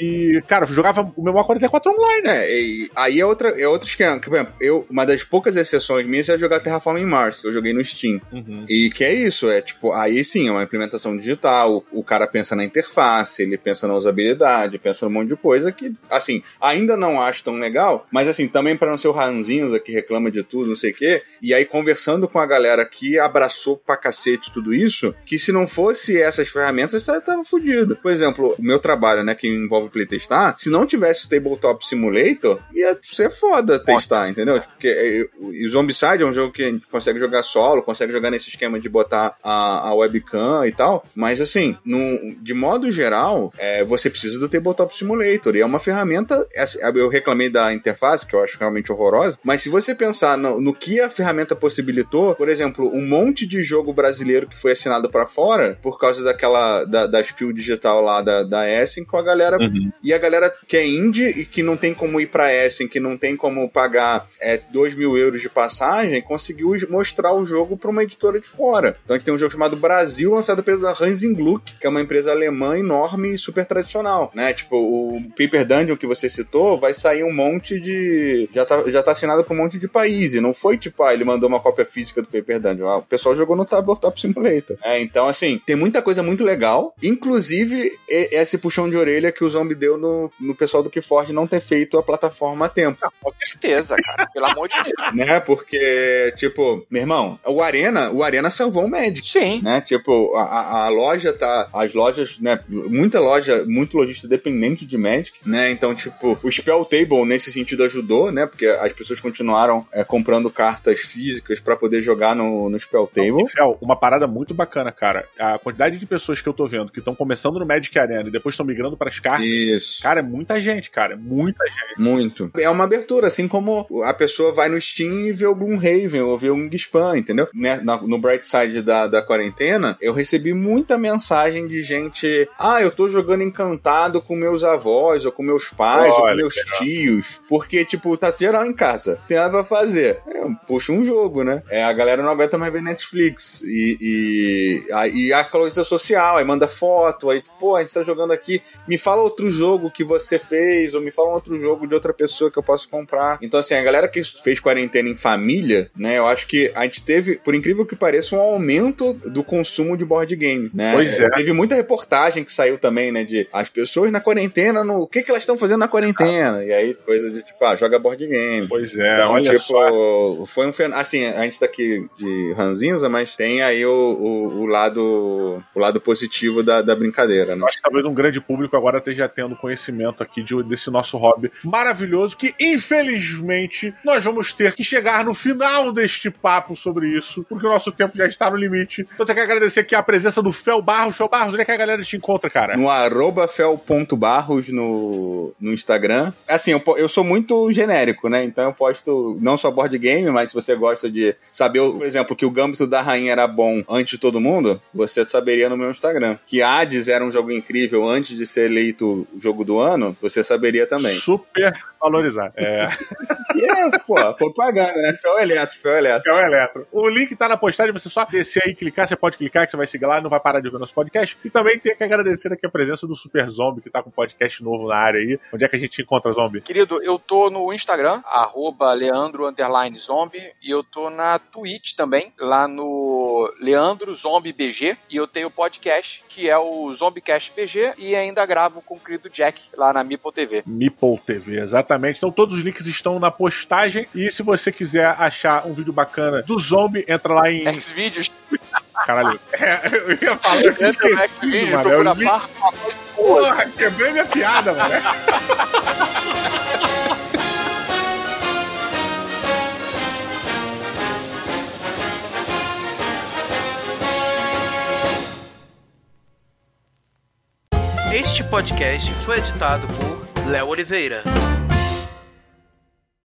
A: cara, eu jogava o meu 44 online.
C: É, e aí é, outra, é outro esquema. Que, por exemplo, eu, uma das poucas exceções minhas é jogar Terraforming Mars. Eu joguei no Steam.
A: Uhum.
C: E que é isso, é tipo, aí sim, é uma implementação digital, o, o cara pensa na interface, ele pensa na usabilidade, pensa num monte de coisa que, assim, ainda não acho tão legal, mas assim, também para não ser o Ranzinza que reclama de tudo, não sei o quê, e aí conversando com a galera que abraçou pra cacete tudo isso, que se não fosse essas ferramentas, tava, tava fudido. Por exemplo, o meu trabalho, né, que envolve playtestar, se não tivesse o Tabletop Simulator, ia ser foda testar, entendeu? Porque é, o Zombicide é um jogo que a gente consegue jogar solo, consegue jogar nesse esquema de botar a, a webcam e tal, mas assim, no, de modo geral, é, você precisa do Tabletop Simulator, e é uma ferramenta, eu reclamei da interface, que eu acho realmente horrorosa, mas se você pensar no, no que a ferramenta possibilitou, por exemplo, um monte de jogo brasileiro que foi assinado para fora, por causa daquela, da, da Spiel digital lá da, da Essen, com a galera,
A: Uhum.
C: E a galera que é indie e que não tem como ir pra Essen, que não tem como pagar é, 2 mil euros de passagem, conseguiu mostrar o jogo pra uma editora de fora. Então a gente tem um jogo chamado Brasil, lançado pela Hansen Gluck, que é uma empresa alemã enorme e super tradicional, né? Tipo, o Paper Dungeon que você citou, vai sair um monte de... Já tá, já tá assinado pra um monte de país, e não foi tipo, ah, ele mandou uma cópia física do Paper Dungeon. Ah, o pessoal jogou no Tabletop Simulator. É, então, assim, tem muita coisa muito legal, inclusive esse puxão de orelha que o Zombie deu no, no pessoal do Keyforge não ter feito a plataforma a tempo
B: Ah, com certeza, cara. Pelo amor de Deus.
C: né? Porque, tipo, meu irmão, o Arena, o Arena salvou o Magic.
B: Sim.
C: Né? Tipo, a, a- loja tá. As lojas, né? Muita loja, muito lojista dependente de Magic, né? Então, tipo, o Spell Table nesse sentido ajudou, né? Porque as pessoas continuaram é, comprando cartas físicas pra poder jogar no, no Spell Table.
A: E, Fel, uma parada muito bacana, cara. A quantidade de pessoas que eu tô vendo que estão começando no Magic Arena e depois estão migrando pras cartas.
C: Isso.
A: Cara, é muita gente, cara. é Muita gente.
C: Muito. É uma abertura, assim como a pessoa vai no Steam e vê o Gloomhaven ou vê o Wingspan, entendeu? Né? No Bright Side da, da quarentena, eu recebi muita mensagem de gente: ah, eu tô jogando encantado com meus avós, ou com meus pais, ou com
A: Olha,
C: meus tios, porque, tipo, tá geral em casa, tem nada pra fazer. Eu puxo um jogo, né? É, a galera não aguenta mais ver Netflix. E, e, a- e a coisa social, aí manda foto, aí, pô, a gente tá jogando aqui, me fala outro jogo que você fez, ou me fala um outro jogo de outra pessoa que eu posso comprar. Então, assim, a galera que fez quarentena em família, né, eu acho que a gente teve, por incrível que pareça, um aumento do consumo de board game, né?
A: Pois é.
C: Teve muita reportagem que saiu também, né, de as pessoas na quarentena, no, o que que elas estão fazendo na quarentena? E aí, coisa de, tipo, ah, joga board game.
A: Pois é,
C: Então,
A: olha
C: tipo,
A: só.
C: foi um fenômeno. Assim, a gente tá aqui de ranzinza, mas tem aí o, o, o lado o lado positivo da, da brincadeira, né?
A: Eu acho que talvez um grande público agora esteja tendo conhecimento aqui de- desse nosso hobby maravilhoso, que infelizmente nós vamos ter que chegar no final deste papo sobre isso, porque o nosso tempo já está no limite. Então eu tenho que agradecer aqui a presença do Fel Barros. Fel Barros, onde é que a galera te encontra, cara?
C: No arroba fel.barros no, no Instagram. Assim, eu, eu sou muito genérico, né? Então eu posto não só board game, mas se você gosta de saber, por exemplo, que o Gambito da Rainha era bom antes de todo mundo, você saberia no meu Instagram. Que Hades era um jogo incrível antes de ser eleito jogo do ano, você saberia também.
A: Super valorizar. É,
C: E é, pô, propaganda, né? Fel Eletro, Fel Eletro.
A: o Eletro. O link tá na postagem, você só descer aí e clicar, você pode clicar que você vai seguir lá e não vai parar de ouvir nosso podcast. E também tem que agradecer aqui a presença do Super Zombie, que tá com um podcast novo na área aí. Onde é que a gente encontra, Zombie?
B: Querido, eu tô no Instagram, arroba Leandro underline Zombie, e eu tô na Twitch também, lá no Leandro Zombie BG, e eu tenho podcast, que é o Zombicast BG, e ainda gravo com o querido Jack, lá na Mipo TV.
A: Meeple TV, exatamente. Então todos os links estão na postagem. E se você quiser achar um vídeo bacana do Zombie, entra lá em.
B: Xvideos,
A: Caralho. É, eu ia falar, eu tinha esquecido, mano.
B: procura
A: Eu
B: boa.
A: Porra, quebrei minha piada, mano.
D: Este podcast foi editado por Léo Oliveira.